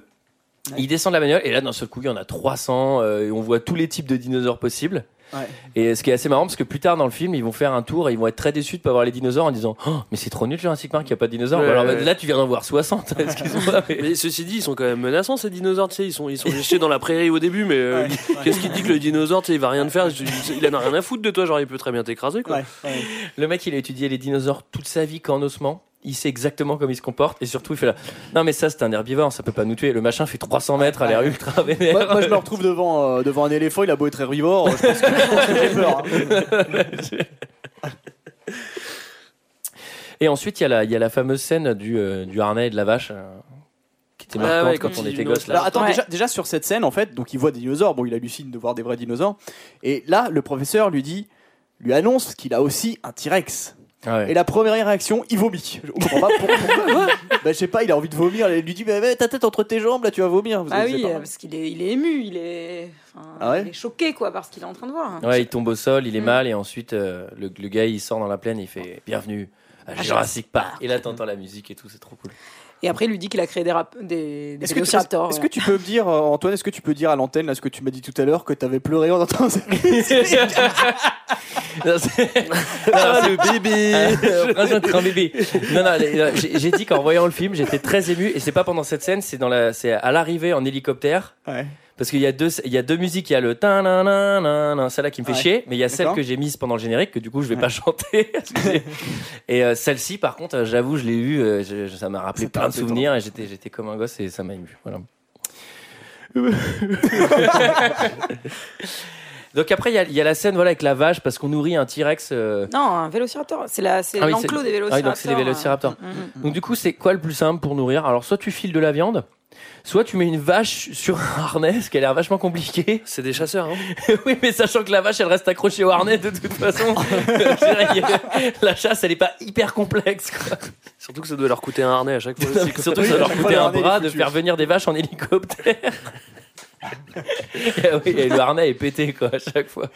[SPEAKER 1] d'eux. Ils descendent la bagnole et là d'un seul coup il y en a 300 euh, et on voit tous les types de dinosaures possibles.
[SPEAKER 5] Ouais.
[SPEAKER 1] Et ce qui est assez marrant parce que plus tard dans le film ils vont faire un tour et ils vont être très déçus de pas voir les dinosaures en disant oh, mais c'est trop nul Jurassic Park il y a pas de dinosaures.
[SPEAKER 6] Ouais,
[SPEAKER 1] Alors
[SPEAKER 6] ouais.
[SPEAKER 1] là tu viens d'en voir 60. Excuse-moi. mais-
[SPEAKER 6] Mais ceci dit, ils sont quand même menaçants ces dinosaures, tu sais, ils sont, ils sont léchés dans la prairie au début, mais euh,
[SPEAKER 5] Ouais,
[SPEAKER 6] qu'est-ce qu'il dit que le dinosaure, tu sais, il va rien te faire, il il en a rien à foutre de toi, genre il peut très bien t'écraser quoi.
[SPEAKER 5] Ouais, ouais.
[SPEAKER 1] Le mec il a étudié les dinosaures toute sa vie qu'en ossements. Il sait exactement comment ils se comportent et surtout il fait là non mais ça c'est un herbivore ça peut pas nous tuer. Le machin fait 300 mètres à l'air ultra vénère.
[SPEAKER 5] Moi, moi, je me retrouve devant, euh, devant un éléphant, il a beau être herbivore, je pense que, j'ai peur. hein.
[SPEAKER 1] Et ensuite, il y, a la- il y a la fameuse scène du, euh, du harnais et de la vache euh, qui était
[SPEAKER 6] Ah
[SPEAKER 1] marquante
[SPEAKER 6] ouais,
[SPEAKER 1] quand on
[SPEAKER 6] il
[SPEAKER 1] était gosse.
[SPEAKER 6] là.
[SPEAKER 1] Là.
[SPEAKER 5] Alors attends,
[SPEAKER 7] Ouais.
[SPEAKER 5] déjà, déjà sur cette scène, en fait, donc il voit des dinosaures, bon, il hallucine de voir des vrais dinosaures. Et là, le professeur lui dit, lui annonce qu'il a aussi un T-Rex.
[SPEAKER 1] Ah ouais.
[SPEAKER 5] Et la première réaction, il vomit. Je comprends pas pour- pourquoi. bah, je sais pas, il a envie de vomir. Il lui dit, mais ta tête entre tes jambes, là, tu vas vomir. Vous
[SPEAKER 7] Ah oui, parce qu'il est, il est ému, il est, enfin,
[SPEAKER 5] Ah ouais
[SPEAKER 7] il est choqué quoi par ce qu'il est en train de voir.
[SPEAKER 1] Ouais, il tombe au sol, il est
[SPEAKER 7] Mm.
[SPEAKER 1] mal, et ensuite euh, le, le gars il sort dans la plaine, il fait Bienvenue à
[SPEAKER 7] À
[SPEAKER 1] Jurassic Park.
[SPEAKER 7] Park.
[SPEAKER 1] Et là, t'entends la musique et tout, c'est trop cool.
[SPEAKER 7] Et après, il lui dit qu'il a créé des, rap- des, des
[SPEAKER 5] Est-ce que, tu,
[SPEAKER 7] vélociraptors.
[SPEAKER 5] est-ce que tu peux me dire, euh, Antoine, est-ce que tu peux dire à l'antenne, là, ce que tu m'as dit tout à l'heure, que t'avais pleuré en entendant
[SPEAKER 1] non, le bébé un bébé. Non, non, euh, j'ai j'ai dit qu'en voyant le film, j'étais très ému, et c'est pas pendant cette scène, c'est dans la, c'est à l'arrivée en hélicoptère.
[SPEAKER 5] Ouais.
[SPEAKER 1] Parce qu'il y a deux, il y a deux musiques. Il y a le ta na na na na, celle-là qui me fait
[SPEAKER 5] Ouais.
[SPEAKER 1] chier, mais il y a celle que j'ai mise pendant le générique que du coup je vais pas chanter. Et euh, celle-ci, par contre, euh, j'avoue, je l'ai eu, euh, ça m'a rappelé plein de souvenirs et j'étais, j'étais comme un gosse et ça m'a ému. Voilà. Donc après, il y y a la scène voilà avec la vache parce qu'on nourrit un T-Rex. euh,
[SPEAKER 7] Non, un vélociraptor. C'est la, c'est
[SPEAKER 1] Ah oui,
[SPEAKER 7] l'enclos des
[SPEAKER 1] ah oui,
[SPEAKER 7] vélociraptors.
[SPEAKER 1] donc c'est les vélociraptors.
[SPEAKER 7] Mm, mm.
[SPEAKER 1] Donc du coup, c'est quoi le plus simple pour nourrir? Alors soit tu files de la viande, soit tu mets une vache sur un harnais, ce qui a l'air vachement compliqué.
[SPEAKER 6] C'est des chasseurs, hein.
[SPEAKER 1] oui, mais sachant que la vache, elle reste accrochée au harnais de toute façon. La chasse, elle est pas hyper complexe. Quoi.
[SPEAKER 6] Surtout que ça doit leur coûter un harnais à chaque fois. aussi.
[SPEAKER 1] Surtout que ça
[SPEAKER 5] à
[SPEAKER 1] leur
[SPEAKER 5] le
[SPEAKER 1] un bras de faire venir des vaches en hélicoptère. et, oui, et le harnais est pété quoi à chaque fois.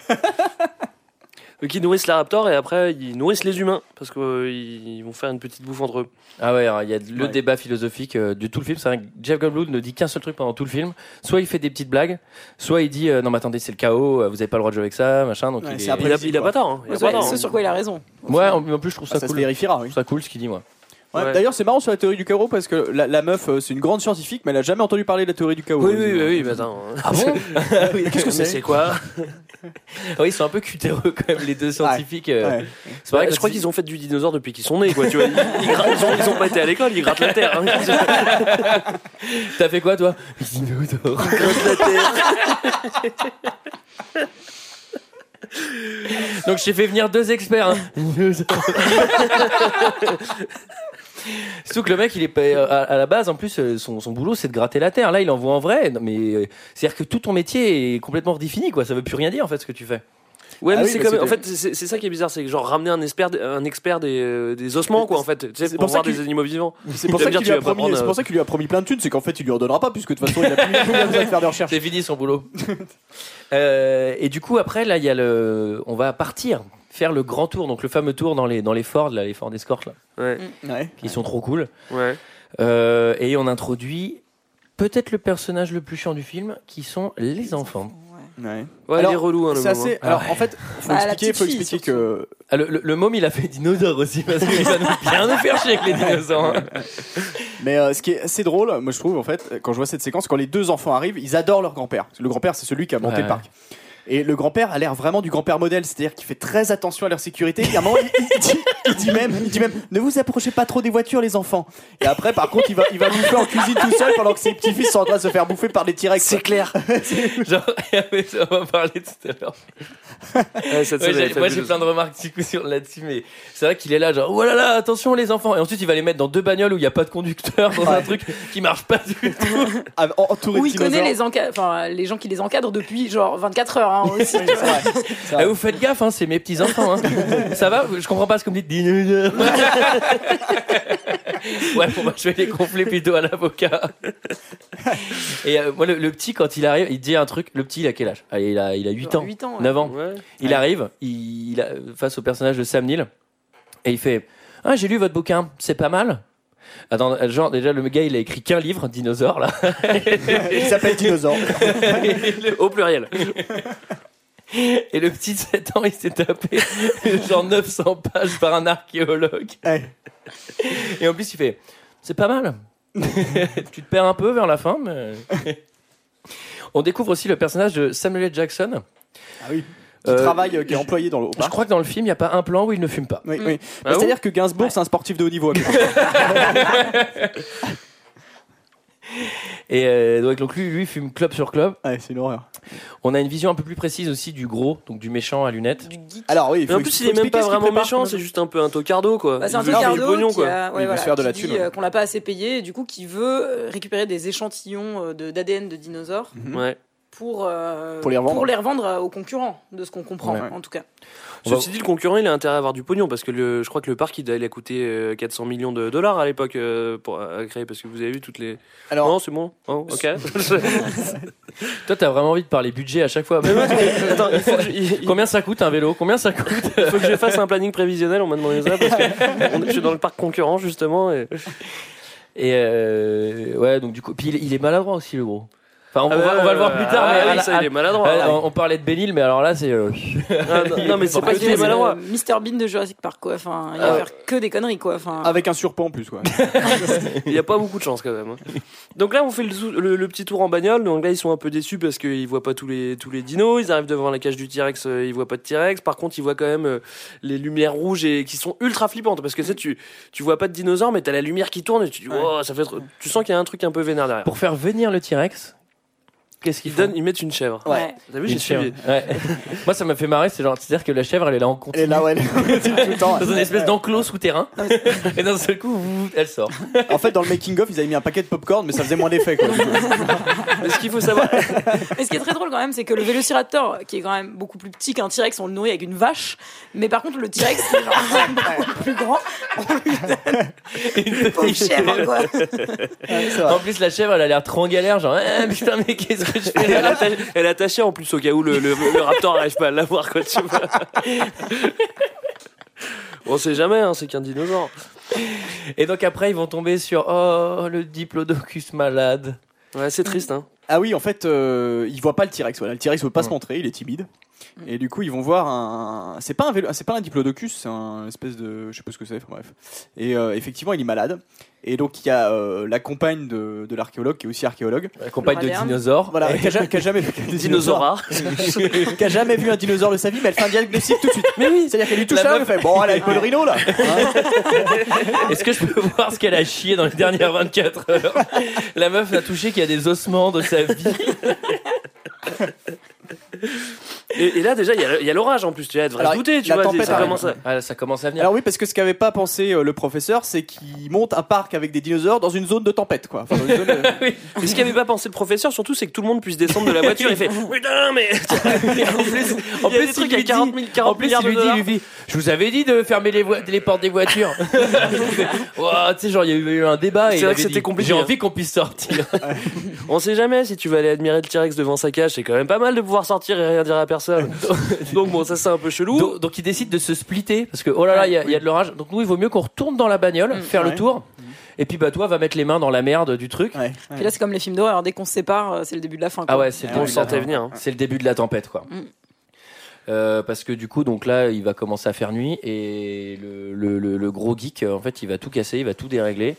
[SPEAKER 6] Ils nourrissent la raptor et après ils nourrissent les humains parce qu'ils vont faire une petite bouffe entre eux.
[SPEAKER 1] Ah ouais, alors, il y a le
[SPEAKER 5] Ouais.
[SPEAKER 1] débat philosophique euh, de tout le film. C'est vrai que Jeff Goldblum ne dit qu'un seul truc pendant tout le film. Soit il fait des petites blagues, soit il dit euh, non mais attendez c'est le chaos, euh, vous avez pas le droit de jouer avec ça, machin. Donc
[SPEAKER 5] Ouais,
[SPEAKER 1] il est...
[SPEAKER 5] après-
[SPEAKER 6] Il a, il a
[SPEAKER 5] quoi.
[SPEAKER 6] pas tort. hein. Il a
[SPEAKER 7] C'est ce
[SPEAKER 6] hein.
[SPEAKER 7] sur quoi il a raison.
[SPEAKER 1] Ouais, en, en plus je trouve
[SPEAKER 5] Ah,
[SPEAKER 1] ça
[SPEAKER 5] ça se
[SPEAKER 1] cool.
[SPEAKER 5] vérifiera,
[SPEAKER 1] Je
[SPEAKER 5] oui.
[SPEAKER 1] trouve ça cool ce qu'il dit moi.
[SPEAKER 5] Ouais,
[SPEAKER 6] Ouais.
[SPEAKER 5] D'ailleurs, c'est marrant sur la théorie du chaos parce que la, la meuf, euh, c'est une grande scientifique, mais elle a jamais entendu parler de la théorie du chaos.
[SPEAKER 6] Oui, oui, oui, oui, mais attends.
[SPEAKER 1] Ah bon
[SPEAKER 5] Qu'est-ce que c'est
[SPEAKER 6] c'est quoi
[SPEAKER 1] Oui, ils sont un peu cutéreux quand même les deux scientifiques. euh.
[SPEAKER 5] Ouais.
[SPEAKER 1] C'est vrai que
[SPEAKER 6] Je crois qu'ils ont fait du dinosaure depuis qu'ils sont nés, quoi. Tu vois, ils, ils grattent- ils ont, ils ont pas été à l'école, ils grattent la terre. hein.
[SPEAKER 1] T'as fait quoi toi?
[SPEAKER 6] Ils grattent la terre.
[SPEAKER 1] Donc j'ai fait venir deux experts. hein. Surtout que le mec, il est pas, à, à la base, en plus, euh, son, son boulot, c'est de gratter la terre. Là, il envoie en vrai. Non, mais euh, c'est-à-dire que tout ton métier est complètement redéfini, quoi. Ça veut plus rien dire, en fait, ce que tu fais.
[SPEAKER 6] Ouais,
[SPEAKER 5] Ah
[SPEAKER 6] mais
[SPEAKER 5] oui,
[SPEAKER 6] c'est même. En fait, c'est ça qui est bizarre, c'est que genre ramener un expert, un expert des, euh, des ossements, quoi, en fait. Tu sais,
[SPEAKER 5] C'est
[SPEAKER 6] pour voir
[SPEAKER 5] qu'il-
[SPEAKER 6] des animaux vivants.
[SPEAKER 5] C'est pour,
[SPEAKER 6] Ça
[SPEAKER 5] qu'il lui a promis-
[SPEAKER 6] euh,
[SPEAKER 5] pour ça qu'il lui a promis plein de thunes, c'est qu'en fait, il lui en donnera pas, puisque de toute façon, il a plus il a plus besoin de faire des recherches.
[SPEAKER 1] C'est fini son boulot. Euh, et du coup, après, là, il y a le. On va partir faire le grand tour, donc le fameux tour dans les, dans les Ford, là, les Ford Escort, là,
[SPEAKER 6] Ouais,
[SPEAKER 5] Ouais.
[SPEAKER 1] qui sont trop cool.
[SPEAKER 6] ouais.
[SPEAKER 1] Euh, et on introduit peut-être le personnage le plus chiant du film, qui sont les enfants.
[SPEAKER 5] Ouais.
[SPEAKER 6] Ouais,
[SPEAKER 5] Alors,
[SPEAKER 6] il est relou, hein, le moment.
[SPEAKER 5] assez. Alors, en fait, faut
[SPEAKER 7] Bah,
[SPEAKER 5] expliquer, faut
[SPEAKER 7] fille,
[SPEAKER 5] expliquer que.
[SPEAKER 1] Ah, le, le, le môme, il a fait dinosaure aussi, parce qu'il va nous, bien nous faire chier avec les dinosaures. hein.
[SPEAKER 5] Mais euh, ce qui est assez drôle, moi je trouve en fait, quand je vois cette séquence, quand les deux enfants arrivent, ils adorent leur grand-père. Le grand-père, c'est celui qui a monté
[SPEAKER 1] Ouais.
[SPEAKER 5] le parc. Et le grand-père a l'air vraiment du grand-père modèle, c'est-à-dire qu'il fait très attention à leur sécurité. Et à un moment, il, il dit, il dit même, il dit même, ne vous approchez pas trop des voitures, les enfants. Et après, par contre, il va, il va bouffer en cuisine tout seul pendant que ses petits-fils sont en train de se faire bouffer par des T-Rex.
[SPEAKER 6] C'est clair.
[SPEAKER 1] Genre, on va parler tout à l'heure.
[SPEAKER 6] Ouais,
[SPEAKER 1] Ouais, moi, j'ai plein de remarques du coup, sur là-dessus, mais c'est vrai qu'il est là, genre, oh là là, attention les enfants. Et ensuite, il va les mettre dans deux bagnoles où il n'y a pas de conducteur, dans un truc qui marche pas du tout.
[SPEAKER 5] Ah, en- entouré
[SPEAKER 7] Où
[SPEAKER 5] de
[SPEAKER 7] il connaît enfin, les gens qui les encadrent depuis genre 24 heures hein, aussi.
[SPEAKER 5] Oui, vrai.
[SPEAKER 1] Ah, vous faites gaffe, hein, c'est mes petits enfants. Hein. Ça va Je comprends pas ce que me dites. ouais, bon, bah, je vais les gonfler plutôt à l'avocat. Et euh, moi, le, le petit, quand il arrive, il dit un truc. Le petit, il a quel âge? Allez, il a, il a 8
[SPEAKER 7] Genre
[SPEAKER 1] ans.
[SPEAKER 7] huit ans, ouais.
[SPEAKER 1] 9 ans.
[SPEAKER 6] Ouais.
[SPEAKER 1] Il arrive, il, il a- face au personnage de Sam Neill, et il fait Ah, j'ai lu votre bouquin, c'est pas mal. Attends, genre, déjà, le gars, il a écrit qu'un livre, Dinosaure, là.
[SPEAKER 5] Il s'appelle Dinosaure.
[SPEAKER 6] Au pluriel.
[SPEAKER 1] Et le petit de 7 ans, il s'est tapé genre 900 pages par un archéologue. Et en plus, il fait C'est pas mal. tu te perds un peu vers la fin, mais. On découvre aussi le personnage de Samuel. Jackson.
[SPEAKER 5] Ah oui. Qui
[SPEAKER 1] Euh,
[SPEAKER 5] travaille, euh, qui est
[SPEAKER 1] je-
[SPEAKER 5] employé dans le.
[SPEAKER 1] Je crois que dans le film, il n'y a pas un plan où il ne fume pas.
[SPEAKER 5] Oui, oui.
[SPEAKER 6] Ah bon
[SPEAKER 5] C'est-à-dire que Gainsbourg, c'est un sportif de haut niveau.
[SPEAKER 1] Et euh, donc, donc, lui, lui fume club sur club.
[SPEAKER 5] ouais, c'est une horreur.
[SPEAKER 1] On a une vision un peu plus précise aussi du gros, donc du méchant à lunettes.
[SPEAKER 7] Du geek.
[SPEAKER 5] Alors oui, il
[SPEAKER 6] Mais
[SPEAKER 5] faut
[SPEAKER 6] en plus, il est même pas vraiment
[SPEAKER 5] prépare
[SPEAKER 6] méchant, c'est juste un peu un tocardo, quoi.
[SPEAKER 7] Bah, c'est un tocardo
[SPEAKER 6] du pognon,
[SPEAKER 7] qui,
[SPEAKER 6] quoi.
[SPEAKER 7] a- ouais,
[SPEAKER 5] Il veut
[SPEAKER 7] voilà,
[SPEAKER 5] se faire de
[SPEAKER 7] qui
[SPEAKER 5] la
[SPEAKER 7] dit,
[SPEAKER 5] thune,
[SPEAKER 7] qu'on l'a pas assez payé et du coup qui veut récupérer des échantillons euh, de- d'ADN de, dinosaures
[SPEAKER 6] Ouais.
[SPEAKER 7] Pour, euh,
[SPEAKER 5] Pour les revendre.
[SPEAKER 7] pour les revendre euh, aux concurrents, de ce qu'on comprend
[SPEAKER 1] Ouais.
[SPEAKER 7] en tout cas.
[SPEAKER 6] Ceci dit, le concurrent, il a intérêt à avoir du pognon parce que le, je crois que le parc, il a, il a coûté euh, 400 millions de dollars à l'époque euh, pour à créer parce que vous avez vu toutes les.
[SPEAKER 5] Alors,
[SPEAKER 6] Non, c'est bon. Oh, ok.
[SPEAKER 1] Toi, t'as vraiment envie de parler budget à chaque fois.
[SPEAKER 6] Attends, il faut que je, il- il-
[SPEAKER 1] Combien ça coûte un vélo? Combien ça coûte?
[SPEAKER 6] Il faut que je fasse un planning prévisionnel. On m'a demandé ça parce que on- je suis dans le parc concurrent justement. Et...
[SPEAKER 1] Et euh, ouais, donc du coup, puis il, est- il est maladroit aussi le gros. Enfin, on,
[SPEAKER 6] Ah
[SPEAKER 1] on va, on va le voir
[SPEAKER 6] euh,
[SPEAKER 1] plus tard.
[SPEAKER 6] ah
[SPEAKER 1] mais
[SPEAKER 6] oui,
[SPEAKER 1] à la-
[SPEAKER 6] ça, il est
[SPEAKER 1] à-
[SPEAKER 6] maladroit.
[SPEAKER 1] ouais, on, on parlait de Bénil, mais alors là, c'est. euh,
[SPEAKER 6] Ah, non, non, mais c'est pas qu'il est maladroit.
[SPEAKER 7] Mr Bean de Jurassic Park quoi. Enfin, il
[SPEAKER 6] Ah
[SPEAKER 7] va faire que des conneries quoi. Enfin,
[SPEAKER 5] Avec un surpoids en plus, quoi.
[SPEAKER 6] Il n'y a pas beaucoup de chance quand même. hein. Donc là, on fait le, sou- le- le petit tour en bagnole. Donc là, ils sont un peu déçus parce qu'ils voient pas tous les, tous les dinos. Ils arrivent devant la cage du T-Rex, euh, ils voient pas de T-Rex. Par contre, ils voient quand même euh, les lumières rouges et qui sont ultra flippantes parce que tu sais, tu, tu vois pas de dinosaures, mais t'as la lumière qui tourne et tu dis, oh, ça fait trop- Tu sens qu'il y a un truc un peu vénère derrière.
[SPEAKER 1] Pour faire venir le T-Rex, qu'est-ce qu'ils
[SPEAKER 6] donnent, ils mettent une chèvre.
[SPEAKER 7] ouais.
[SPEAKER 6] T'as vu,
[SPEAKER 1] Une
[SPEAKER 6] j'ai
[SPEAKER 1] chèvre.
[SPEAKER 6] suivi.
[SPEAKER 1] Ouais. Moi, ça m'a fait marrer. C'est genre, c'est-à-dire que la chèvre, elle est là en continu.
[SPEAKER 5] Et là, ouais, tout le temps.
[SPEAKER 1] Dans une espèce d'enclos souterrain. et d'un seul coup, elle sort.
[SPEAKER 5] En fait, dans le making of, ils avaient mis un paquet de popcorn, mais ça faisait moins d'effet, quoi.
[SPEAKER 6] Mais ce qu'il faut savoir,
[SPEAKER 7] Mais ce qui est très drôle quand même, c'est que le vélociraptor, qui est quand même beaucoup plus petit qu'un T-Rex, on le nourrit avec une vache. Mais par contre, le T-Rex, qui est genre beaucoup plus grand, on lui donne une pauvre chèvre quoi.
[SPEAKER 1] En plus, la chèvre, elle a l'air trop en galère. Genre, eh, putain, mais qu'est-ce que je fais
[SPEAKER 6] elle est elle attachée en plus au cas où le, le, le raptor arrive pas à l'avoir, quoi, tu vois. On sait jamais, hein, c'est qu'un dinosaure.
[SPEAKER 1] Et donc après, ils vont tomber sur Oh, le diplodocus malade.
[SPEAKER 6] Ouais, c'est triste, hein.
[SPEAKER 5] Ah oui, en fait, euh, ils voient pas le T-Rex. Voilà, le T-Rex veut pas se montrer, il est timide. Et du coup, ils vont voir un. C'est pas un vélo, c'est pas un diplodocus, c'est un espèce de, je sais pas ce que c'est. enfin, bref. Et euh, effectivement, il est malade. Et donc, il y a euh, la compagne de, de l'archéologue, qui est aussi archéologue.
[SPEAKER 1] La compagne de dinosaures.
[SPEAKER 5] Voilà, qui a, ja- qui a jamais vu dinosaure.
[SPEAKER 6] Dinosaura.
[SPEAKER 5] qui a jamais vu un dinosaure de sa vie, mais elle fait un diagnostic tout de suite. Mais oui, c'est-à-dire qu'elle lui touche
[SPEAKER 1] La
[SPEAKER 5] là, elle
[SPEAKER 1] meuf-
[SPEAKER 5] fait bon, elle a le rhino là.
[SPEAKER 1] Est-ce que je peux voir ce qu'elle a chié dans les dernières 24 heures? La meuf a touché qu'il y a des ossements de sa vie.
[SPEAKER 6] Et, et là, déjà, il y a- il l'orage en plus. Tu
[SPEAKER 5] Alors,
[SPEAKER 6] se douter, tu
[SPEAKER 5] la
[SPEAKER 6] vois.
[SPEAKER 5] tempête
[SPEAKER 6] ça commence à-
[SPEAKER 1] Ah, ça commence à venir.
[SPEAKER 5] Alors oui, parce que ce qu'avait pas pensé euh, le professeur, c'est qu'il monte un parc avec des dinosaures dans une zone de tempête, quoi. Enfin, zone, euh,
[SPEAKER 6] Mais ce qu'avait pas pensé le professeur, surtout, c'est que tout le monde puisse descendre de la voiture et fait Putain, mais.
[SPEAKER 1] en plus, en
[SPEAKER 6] Il y a
[SPEAKER 1] plus, il
[SPEAKER 6] à 40 000,
[SPEAKER 1] dit-
[SPEAKER 6] 40
[SPEAKER 1] en plus,
[SPEAKER 6] milliards
[SPEAKER 1] il lui
[SPEAKER 6] de
[SPEAKER 1] dit, il
[SPEAKER 6] dollars.
[SPEAKER 1] lui dit, je vous avais dit de fermer les, les portes des voitures. Tu sais, genre, il y a eu un débat et
[SPEAKER 6] C'est
[SPEAKER 1] il
[SPEAKER 6] vrai que c'était compliqué,
[SPEAKER 1] J'ai
[SPEAKER 6] hein.
[SPEAKER 1] envie qu'on puisse sortir.
[SPEAKER 6] On sait jamais si tu vas aller admirer le T-Rex devant sa cage, c'est quand même pas mal de pouvoir sortir et rien dire à personne. Donc bon, ça c'est un peu chelou.
[SPEAKER 1] donc, donc, il décide de se splitter parce que, oh là là, il y, a- il y a de l'orage. Donc, nous, il vaut mieux qu'on retourne dans la bagnole, faire
[SPEAKER 5] Ouais.
[SPEAKER 1] le tour. Et puis, bah, toi, va mettre les mains dans la merde du truc.
[SPEAKER 5] ouais,
[SPEAKER 7] Puis là, c'est comme les films d'horreur, dès qu'on se sépare, euh, c'est le début de la fin. Quoi.
[SPEAKER 1] Ah ouais, c'est le tempête.
[SPEAKER 6] venir. hein.
[SPEAKER 1] C'est le début de la tempête, quoi.
[SPEAKER 7] Mm.
[SPEAKER 1] Euh, parce que du coup, donc là, il va commencer à faire nuit et le, le, le- le gros geek, euh, en fait, il va tout casser, il va tout dérégler.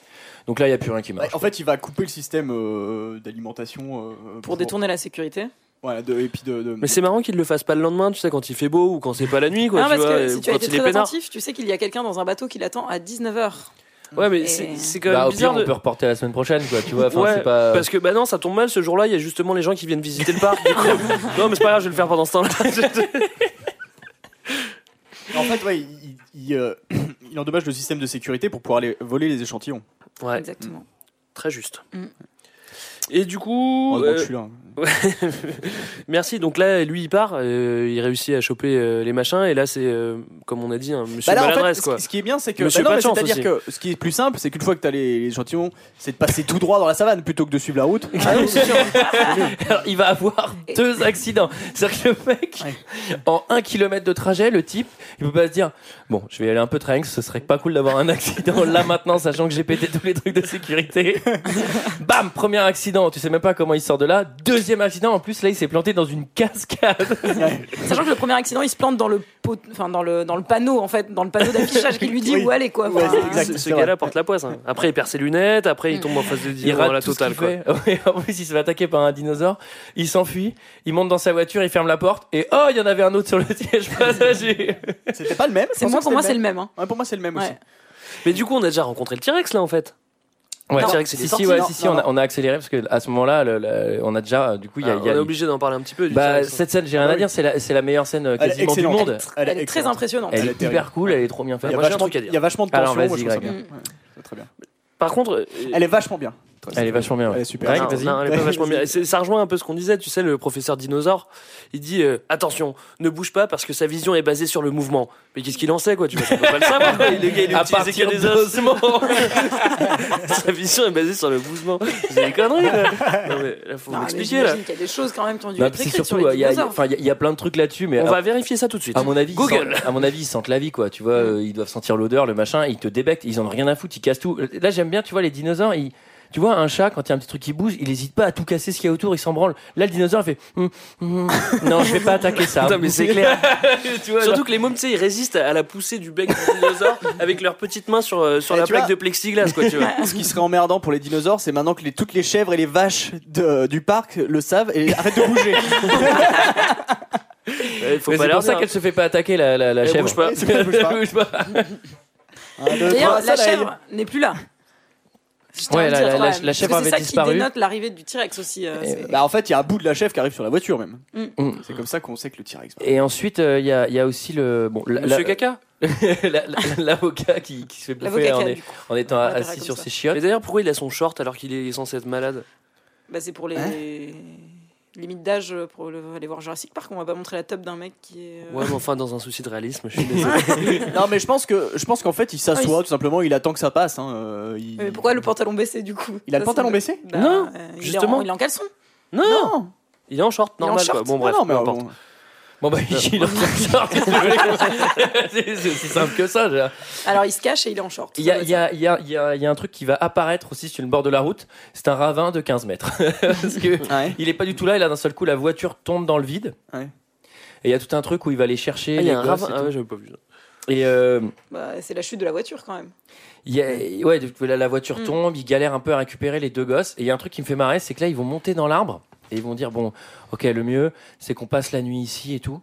[SPEAKER 1] Donc là, il n'y a plus rien qui marche.
[SPEAKER 5] Ouais, en fait, il va couper le système euh, d'alimentation euh,
[SPEAKER 7] Pour détourner la sécurité.
[SPEAKER 5] Voilà, de, et puis de. de-
[SPEAKER 6] Mais c'est marrant qu'il le fasse pas le lendemain, tu sais, quand il fait beau ou quand c'est pas la nuit, quoi.
[SPEAKER 7] non,
[SPEAKER 6] tu
[SPEAKER 7] parce
[SPEAKER 6] vois,
[SPEAKER 7] que si tu as été très attentif, tu sais qu'il y a quelqu'un dans un bateau qui l'attend à 19h.
[SPEAKER 6] Ouais, mais
[SPEAKER 7] Et-
[SPEAKER 6] c'est quand même
[SPEAKER 1] Bah, au pire,
[SPEAKER 6] bizarre
[SPEAKER 1] on
[SPEAKER 6] de.
[SPEAKER 1] peut reporter à la semaine prochaine, quoi. Tu vois,
[SPEAKER 6] ouais,
[SPEAKER 1] pas.
[SPEAKER 6] parce que bah non, ça tombe mal ce jour-là. Il y a justement les gens qui viennent visiter le parc. non, mais c'est pas grave, je vais le faire pendant ce temps-là.
[SPEAKER 5] En fait, ouais, il, il, euh, il endommage le système de sécurité pour pouvoir aller voler les échantillons.
[SPEAKER 6] ouais,
[SPEAKER 7] Exactement.
[SPEAKER 6] très juste.
[SPEAKER 7] Mm.
[SPEAKER 6] Et du coup, euh,
[SPEAKER 5] je suis là.
[SPEAKER 6] merci. Donc là, lui, il part, euh, il réussit à choper euh, les machins, et là, c'est euh, comme on a dit, un monsieur
[SPEAKER 5] Bah là, en fait,
[SPEAKER 6] maladresse,
[SPEAKER 5] ce,
[SPEAKER 6] quoi.
[SPEAKER 5] ce qui est bien, c'est que. Bah non, C'est-à-dire que ce qui est plus simple, c'est qu'une fois que tu as les, les échantillons, c'est de passer tout droit dans la savane plutôt que de suivre la route.
[SPEAKER 6] Ah c'est sûr.
[SPEAKER 1] Alors, il va avoir deux accidents. C'est-à-dire que le mec, en un kilomètre de trajet, le type, il peut pas se dire Bon, je vais aller un peu trinks, ce serait pas cool d'avoir un accident là maintenant, sachant que j'ai pété tous les trucs de sécurité. Bam, premier accident, tu sais même pas comment il sort de là. Deuxième accident, en plus, là, il s'est planté dans une cascade.
[SPEAKER 7] Sachant que le premier accident, il se plante dans le pot, enfin dans le dans le panneau en fait, dans le panneau d'affichage qui lui dit
[SPEAKER 5] Oui.
[SPEAKER 7] où aller quoi.
[SPEAKER 5] Exact.
[SPEAKER 6] Ce- gars-là porte la poisse. hein. Après, il perd ses lunettes, après, il tombe en face de
[SPEAKER 1] Il rate
[SPEAKER 6] la
[SPEAKER 1] tout ce
[SPEAKER 6] totale,
[SPEAKER 1] qu'il
[SPEAKER 6] quoi.
[SPEAKER 1] fait. Ouais, en plus, il se fait attaquer par un dinosaure. Il s'enfuit. Il monte dans sa voiture. Il ferme la porte. Et oh, il y en avait un autre sur le siège passager.
[SPEAKER 5] C'était pas le même.
[SPEAKER 7] C'est moi pour moi c'est le même. hein.
[SPEAKER 5] Ouais, pour moi, c'est le même aussi.
[SPEAKER 6] Mais du coup, on a déjà rencontré le T-Rex, là, en fait.
[SPEAKER 1] Ouais,
[SPEAKER 6] Non,
[SPEAKER 1] T-Rex,
[SPEAKER 6] c'est
[SPEAKER 1] si, si, ouais, on a,
[SPEAKER 5] non.
[SPEAKER 1] on a accéléré parce que à ce moment-là, le- le- on a déjà, du coup, il y a,
[SPEAKER 6] Ah,
[SPEAKER 1] il y a-
[SPEAKER 6] on est obligé d'en parler un petit peu. Du
[SPEAKER 1] bah, cette scène, j'ai rien à dire, c'est la, c'est la meilleure scène euh,
[SPEAKER 5] Elle est
[SPEAKER 1] quasiment du monde.
[SPEAKER 7] Elle est très
[SPEAKER 5] excellente.
[SPEAKER 7] impressionnante.
[SPEAKER 1] Elle
[SPEAKER 5] Elle
[SPEAKER 1] est
[SPEAKER 5] est
[SPEAKER 1] hyper cool, elle est trop bien faite.
[SPEAKER 5] il y a vachement de
[SPEAKER 1] Alors,
[SPEAKER 5] tension. moi,
[SPEAKER 1] vas-y,
[SPEAKER 5] je trouve ça
[SPEAKER 1] Greg.
[SPEAKER 5] bien. Ouais, c'est très bien.
[SPEAKER 6] Par contre, euh,
[SPEAKER 5] Elle est vachement bien.
[SPEAKER 1] Elle est vachement bien. ouais.
[SPEAKER 5] Elle est super.
[SPEAKER 1] Greg,
[SPEAKER 6] non,
[SPEAKER 1] vas-y.
[SPEAKER 6] non, elle est pas vachement bien. Ça rejoint un peu ce qu'on disait, tu sais, le professeur dinosaure, il dit euh, attention, ne bouge pas parce que sa vision est basée sur le mouvement. Mais qu'est-ce qu'il en sait, quoi Tu vois, on peut pas le savoir. quoi. Le gars, il
[SPEAKER 1] À partir
[SPEAKER 6] des
[SPEAKER 1] de
[SPEAKER 6] os.
[SPEAKER 1] ce moment.
[SPEAKER 6] Sa vision est basée sur le mouvement. C'est des conneries, quoi. Non, mais là, faut m'expliquer, là.
[SPEAKER 7] j'imagine qu'il y a des choses quand même qui ont dû
[SPEAKER 1] Non,
[SPEAKER 7] être écrites sur
[SPEAKER 1] surtout,
[SPEAKER 7] les
[SPEAKER 1] il y a, il y il y il plein de trucs là-dessus, mais
[SPEAKER 6] On
[SPEAKER 1] à,
[SPEAKER 6] va vérifier ça tout de suite.
[SPEAKER 1] à mon avis,
[SPEAKER 6] Google.
[SPEAKER 1] sentent- à mon avis, ils sentent la vie, quoi. Tu vois, euh, ils doivent sentir l'odeur, le machin, ils te débectent, ils en ont rien à foutre, ils cassent tout. Là, j'aime bien, tu vois, les dinosaures, ils, Tu vois, un chat, quand il y a un petit truc qui bouge, il hésite pas à tout casser ce qu'il y a autour, il s'en branle. Là, le dinosaure, il fait Hum, hum, non, je vais pas attaquer ça.
[SPEAKER 6] Putain, mais c'est clair.
[SPEAKER 1] Tu vois,
[SPEAKER 6] Surtout que les mômes, tu sais, ils résistent à la poussée du bec du dinosaure avec leurs petites mains sur, euh, sur
[SPEAKER 5] Eh,
[SPEAKER 6] la plaque
[SPEAKER 5] vois-
[SPEAKER 6] de plexiglas, quoi, tu vois.
[SPEAKER 5] Ce qui serait emmerdant pour les dinosaures, c'est maintenant que les- toutes les chèvres et les vaches de- du parc le savent et arrêtent de bouger.
[SPEAKER 1] C'est pour ça qu'elle se fait pas attaquer la, la, la
[SPEAKER 6] Elle
[SPEAKER 1] chèvre.
[SPEAKER 6] bouge pas.
[SPEAKER 5] C'est pas, elle bouge pas.
[SPEAKER 7] D'ailleurs, la chèvre n'est plus là.
[SPEAKER 1] Ouais, la-
[SPEAKER 7] dire,
[SPEAKER 1] la- la- la chèvre avait
[SPEAKER 7] C'est ça
[SPEAKER 1] disparu.
[SPEAKER 7] qui dénote l'arrivée du T-Rex aussi. euh,
[SPEAKER 5] Bah en fait, il y a un bout de la chèvre qui arrive sur la voiture même.
[SPEAKER 1] Mm.
[SPEAKER 5] C'est comme ça qu'on sait que le T-Rex.
[SPEAKER 1] Et ensuite, euh, il y, a, il y a aussi le. Bon,
[SPEAKER 6] Monsieur
[SPEAKER 1] la-
[SPEAKER 6] Caca.
[SPEAKER 1] la- la- l'avocat qui, qui se fait bouffer en, est- étant assis sur
[SPEAKER 7] ça.
[SPEAKER 1] ses chiottes.
[SPEAKER 6] Mais d'ailleurs, pourquoi il a son short alors qu'il est censé être malade?
[SPEAKER 7] Bah, c'est pour les
[SPEAKER 5] Hein?
[SPEAKER 7] Limites d'âge pour le- aller voir Jurassic Park. On va pas montrer la top d'un mec qui est. euh,
[SPEAKER 6] Ouais, mais enfin, dans un souci de réalisme, je suis désolé.
[SPEAKER 5] non mais je pense que je pense qu'en fait il s'assoit
[SPEAKER 7] Ah, il-
[SPEAKER 5] tout simplement, il attend que ça passe. hein, euh, il...
[SPEAKER 7] Mais pourquoi le pantalon baissé du coup?
[SPEAKER 5] Il a le pantalon baissé?
[SPEAKER 7] Bah,
[SPEAKER 6] Non,
[SPEAKER 7] euh, il est
[SPEAKER 6] justement.
[SPEAKER 7] en- Il est en caleçon.
[SPEAKER 6] non,
[SPEAKER 5] Non.
[SPEAKER 6] Il est en short,
[SPEAKER 7] Il est en
[SPEAKER 6] normal. Bon, bref,
[SPEAKER 5] non, mais
[SPEAKER 6] peu importe.
[SPEAKER 5] bon.
[SPEAKER 1] Bon, bah, il en sort. C'est c'est aussi simple que ça. j'ai-
[SPEAKER 7] Alors il se cache et il est en short.
[SPEAKER 1] Il y a, y, y, y, un truc qui va apparaître aussi sur le bord de la route. C'est un ravin de 15 mètres. Parce que
[SPEAKER 5] Ouais.
[SPEAKER 1] il est pas du tout là. Et là, d'un seul coup, la voiture tombe dans le vide.
[SPEAKER 5] Ouais.
[SPEAKER 1] Et il y a tout un truc où il va aller chercher
[SPEAKER 6] Ah, il y a un ravin. Ah ouais, j'avais pas vu ça.
[SPEAKER 1] Et euh,
[SPEAKER 7] Bah, c'est la chute de la voiture quand même.
[SPEAKER 1] Il y a, ouais, la, la voiture
[SPEAKER 7] Mm.
[SPEAKER 1] tombe, il galère un peu à récupérer les deux gosses. Et il y a un truc qui me fait marrer, c'est que là, ils vont monter dans l'arbre et ils vont dire bon, ok, le mieux, c'est qu'on passe la nuit ici et tout.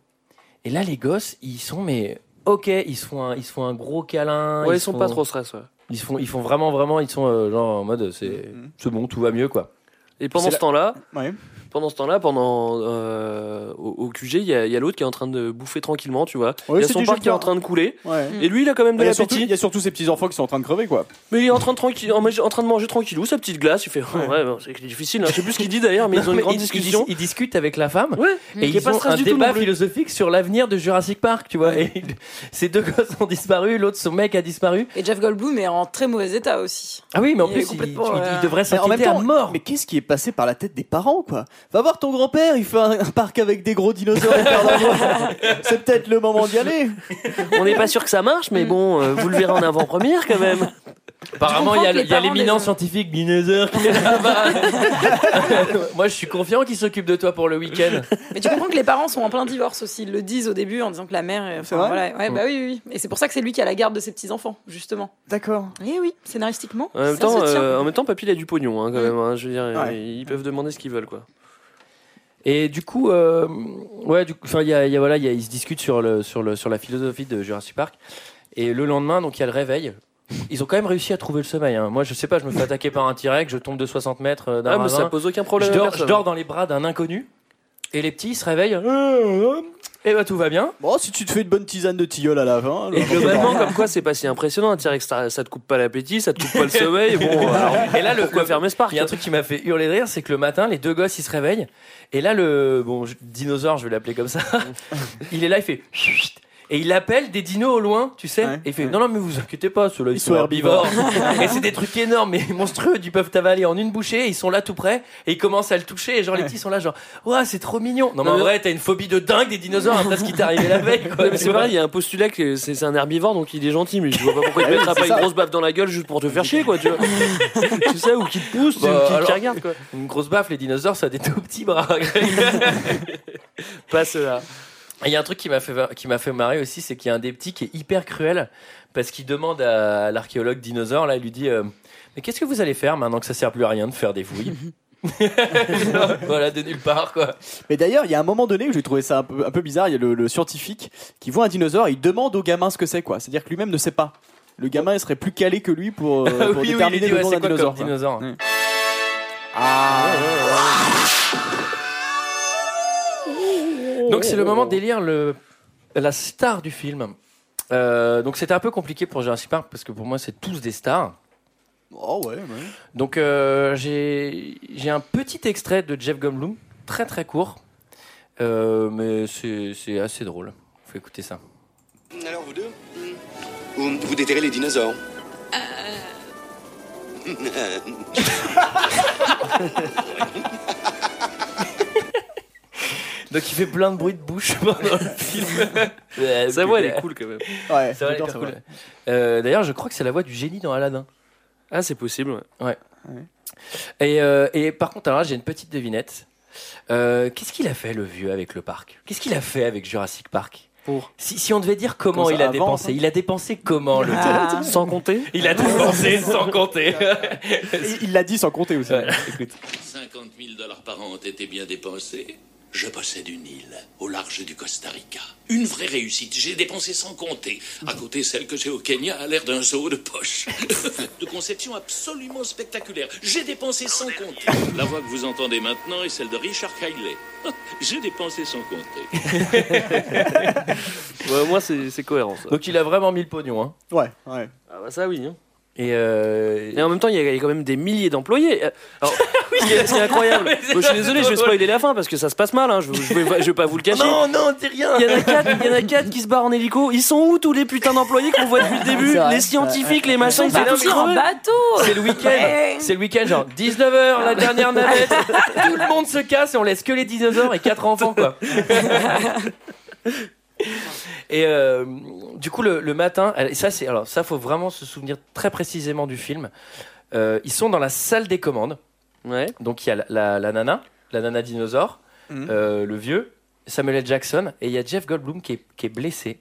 [SPEAKER 1] Et là, les gosses, ils sont mais ok, ils se font un, ils se font un gros câlin.
[SPEAKER 6] Ouais, ils
[SPEAKER 1] se
[SPEAKER 6] sont
[SPEAKER 1] font-
[SPEAKER 6] pas trop stress, ouais.
[SPEAKER 1] Ils se font, ils font vraiment, vraiment, ils sont euh, genre en mode c'est,
[SPEAKER 5] Mhm.
[SPEAKER 1] c'est bon, tout va mieux quoi.
[SPEAKER 6] Et pendant
[SPEAKER 5] C'est
[SPEAKER 6] ce
[SPEAKER 5] la-
[SPEAKER 6] temps-là,
[SPEAKER 5] Ouais.
[SPEAKER 6] Pendant ce temps-là, pendant euh, au, au QG, il y a, il y a l'autre qui est en train de bouffer tranquillement, tu vois.
[SPEAKER 5] Ouais,
[SPEAKER 6] il y a
[SPEAKER 5] c'est
[SPEAKER 6] son parc qui est en train de couler.
[SPEAKER 5] Ouais.
[SPEAKER 6] Et lui, il a quand même de
[SPEAKER 5] Il
[SPEAKER 6] l'appétit.
[SPEAKER 5] il y a surtout ces petits enfants qui sont en train de crever quoi.
[SPEAKER 6] Mais il est en train de, tranquille, en, en train de manger tranquillou sa petite glace. Il fait ouais, ouais, bon, c'est difficile. Hein. Je sais plus ce qu'il dit d'ailleurs, mais ils ont une grande discussion.
[SPEAKER 1] ils- discutent avec la femme
[SPEAKER 6] Ouais.
[SPEAKER 1] et
[SPEAKER 6] est
[SPEAKER 1] ils ont un
[SPEAKER 6] tout
[SPEAKER 1] débat philosophique sur l'avenir de Jurassic Park, tu vois. Et ces deux gosses ont disparu, l'autre son mec a disparu.
[SPEAKER 7] Et Jeff Goldblum est en très mauvais état aussi.
[SPEAKER 1] Ah oui, mais en
[SPEAKER 7] Il
[SPEAKER 1] plus il, il- il
[SPEAKER 7] euh,
[SPEAKER 1] devrait
[SPEAKER 5] Mais en même
[SPEAKER 1] s'inquiéter à
[SPEAKER 5] temps,
[SPEAKER 1] mort.
[SPEAKER 5] mais qu'est-ce qui est passé par la tête des parents quoi? Va voir ton grand-père, il fait un, un parc avec des gros dinosaures. C'est peut-être le moment d'y aller.
[SPEAKER 6] On n'est pas sûr que ça marche, mais bon, euh, vous le verrez en avant-première quand même.
[SPEAKER 1] Apparemment, il y a, y l'éminent scientifique dinosaure qui est là-bas. Moi, je suis confiant qu'il s'occupe de toi pour le week-end.
[SPEAKER 7] Mais tu comprends que les parents sont en plein divorce aussi. Ils le disent au début en disant que la mère. est-
[SPEAKER 5] C'est
[SPEAKER 7] Enfin,
[SPEAKER 5] vrai
[SPEAKER 7] voilà. Ouais, bah oui, oui, oui. Et c'est pour ça que c'est lui qui a la garde de ses petits enfants, justement.
[SPEAKER 5] D'accord.
[SPEAKER 7] Et oui, scénaristiquement.
[SPEAKER 6] En même
[SPEAKER 7] ça
[SPEAKER 6] temps,
[SPEAKER 7] se tient.
[SPEAKER 6] euh, en même temps, papy il a du pognon hein, quand
[SPEAKER 7] Mm.
[SPEAKER 6] même. hein. je veux dire,
[SPEAKER 5] Ouais.
[SPEAKER 6] ils peuvent demander ce qu'ils veulent quoi.
[SPEAKER 1] Et du coup, euh, ouais, du coup, enfin, il y a, y a- voilà, il y a- ils se discutent sur le, sur le, sur la philosophie de Jurassic Park. Et le lendemain, donc il y a le réveil. Ils ont quand même réussi à trouver le sommeil. hein. Moi, je sais pas, je me fais attaquer par un T-Rex, je tombe de 60 mètres euh, d'un
[SPEAKER 6] Ah, mais ça pose aucun
[SPEAKER 1] Je
[SPEAKER 6] problème. à
[SPEAKER 1] dors, je dors dans les bras d'un inconnu. Et les petits ils se réveillent. Et bah tout va bien.
[SPEAKER 5] Bon, si tu te fais une bonne tisane de tilleul à la fin.
[SPEAKER 6] Et
[SPEAKER 5] le-
[SPEAKER 6] globalement, comme quoi, c'est pas si impressionnant. Un T-Rex, ça ça te coupe pas l'appétit, ça te coupe pas le sommeil. Bon, alors,
[SPEAKER 1] Et là, le,
[SPEAKER 6] pourquoi
[SPEAKER 1] le-
[SPEAKER 6] fermer ce parc
[SPEAKER 1] Il y a un truc qui m'a fait hurler de rire, c'est que le matin, les deux gosses ils se réveillent. Et là, le bon je- dinosaure, je vais l'appeler comme ça, il est là, il fait. Chut Et il appelle des dinos au loin, tu sais.
[SPEAKER 5] Ouais,
[SPEAKER 1] et il fait
[SPEAKER 5] ouais.
[SPEAKER 1] Non, non, mais vous inquiétez pas, ceux-là ils,
[SPEAKER 5] Ils
[SPEAKER 1] sont herbivores. et c'est des trucs énormes, mais monstrueux. Ils peuvent t'avaler en une bouchée. Ils sont là tout près. Et ils commencent à le toucher. Et genre, les petits sont là, genre, Ouah, c'est trop mignon. Non, mais en vrai, t'as une phobie de dingue des dinosaures après ce qui t'est arrivé la veille,
[SPEAKER 6] c'est pareil, il y a un postulat que c'est un herbivore donc il est gentil, mais je vois pas pourquoi il te mettra pas une grosse baffe dans la gueule juste pour te faire chier quoi, tu vois. ça, ou qui te pousse,
[SPEAKER 1] Bah,
[SPEAKER 6] ou qui
[SPEAKER 1] alors-
[SPEAKER 6] te regarde quoi.
[SPEAKER 1] Une grosse baffe, les dinosaures, ça a des tout petits bras.
[SPEAKER 6] Pas cela.
[SPEAKER 1] Il y a un truc qui m'a fait, qui m'a fait marrer aussi, c'est qu'il y a un des petits qui est hyper cruel parce qu'il demande à l'archéologue dinosaure, là, il lui dit euh, Mais qu'est-ce que vous allez faire maintenant que ça sert plus à rien de faire des fouilles? Voilà, de nulle part, quoi.
[SPEAKER 5] Mais d'ailleurs, il y a un moment donné où j'ai trouvé ça un peu, un peu bizarre. Il y a le, le scientifique qui voit un dinosaure et il demande au gamin ce que c'est, quoi. C'est-à-dire que lui-même ne sait pas. Le gamin il serait plus calé que lui pour, euh,
[SPEAKER 1] Ah
[SPEAKER 5] pour
[SPEAKER 1] oui, oui, il
[SPEAKER 5] déterminer
[SPEAKER 1] dit,
[SPEAKER 5] le nom d'un
[SPEAKER 1] quoi
[SPEAKER 5] dinosaure.
[SPEAKER 1] dinosaure
[SPEAKER 5] Ouais.
[SPEAKER 1] Donc c'est le moment d'élire le, la star du film. Euh, donc c'était un peu compliqué pour Jurassic Park parce que pour moi c'est tous des stars.
[SPEAKER 5] Oh ouais, ouais.
[SPEAKER 1] Donc euh, j'ai j'ai un petit extrait de Jeff Goldblum, très très court, Euh, mais c'est c'est assez drôle. Faut écouter ça.
[SPEAKER 8] Alors vous deux Vous, vous déterrez les dinosaures
[SPEAKER 1] Donc il fait plein de bruit de bouche pendant le film.
[SPEAKER 6] Sa voix elle est cool quand même.
[SPEAKER 5] Ouais,
[SPEAKER 1] C'est vrai, elle est cool. Euh, D'ailleurs, je crois que c'est la voix du génie dans Aladdin.
[SPEAKER 6] Ah, c'est possible. ouais.
[SPEAKER 1] Et, euh, et par contre, alors là, j'ai une petite devinette. Euh, Qu'est-ce qu'il a fait le vieux avec le parc? Qu'est-ce qu'il a fait avec Jurassic Park?
[SPEAKER 6] Pour
[SPEAKER 1] si, si on devait dire comment il a
[SPEAKER 5] avant,
[SPEAKER 1] dépensé,
[SPEAKER 5] quoi.
[SPEAKER 1] il a dépensé comment le
[SPEAKER 7] Ah.
[SPEAKER 6] Sans compter?
[SPEAKER 1] Il a dépensé sans compter.
[SPEAKER 5] Il l'a dit sans compter aussi.
[SPEAKER 1] Ouais, écoute.
[SPEAKER 3] 50 000 dollars par an ont été bien dépensés. Je possède une île au large du Costa Rica. Une vraie réussite. J'ai dépensé sans compter. À côté, celle que j'ai au Kenya a l'air d'un zoo de poche. de conception absolument spectaculaire. J'ai dépensé sans compter. La voix que vous entendez maintenant est celle de Richard Kiley. J'ai dépensé sans compter.
[SPEAKER 6] Ouais, moi, c'est cohérent ça.
[SPEAKER 1] Donc il a vraiment mis le pognon. Hein.
[SPEAKER 5] Ouais, ouais.
[SPEAKER 6] Ah, bah, ça, oui. hein.
[SPEAKER 1] Et, euh,
[SPEAKER 6] Et en même temps, il y, a- il y a quand même des milliers d'employés. Euh, Alors, incroyable.
[SPEAKER 1] C'est
[SPEAKER 6] Bon, je suis désolé, je vais spoiler la fin parce que ça se passe mal. Hein. Je, je vais, je vais pas vous le cacher.
[SPEAKER 1] non, non, dis rien.
[SPEAKER 6] Il y en a quatre, il y en a quatre qui se barrent en hélico. Ils sont où tous les putains d'employés qu'on voit depuis le début?
[SPEAKER 5] Vrai.
[SPEAKER 6] Les scientifiques, les machins, ils sont tous
[SPEAKER 7] en bateau.
[SPEAKER 1] C'est le week-end. C'est le week-end, genre 19h, la dernière navette. Tout le monde se casse et on laisse que les dinosaures et quatre enfants, quoi. Et euh, du coup, le, le matin, et ça, c'est alors ça, faut vraiment se souvenir très précisément du film. Euh, ils sont dans la salle des commandes.
[SPEAKER 6] Ouais.
[SPEAKER 1] Donc il y a la, la- la nana, la nana dinosaure,
[SPEAKER 5] Mhm.
[SPEAKER 1] euh, le vieux, Samuel L. Jackson, et il y a Jeff Goldblum qui est, qui est blessé,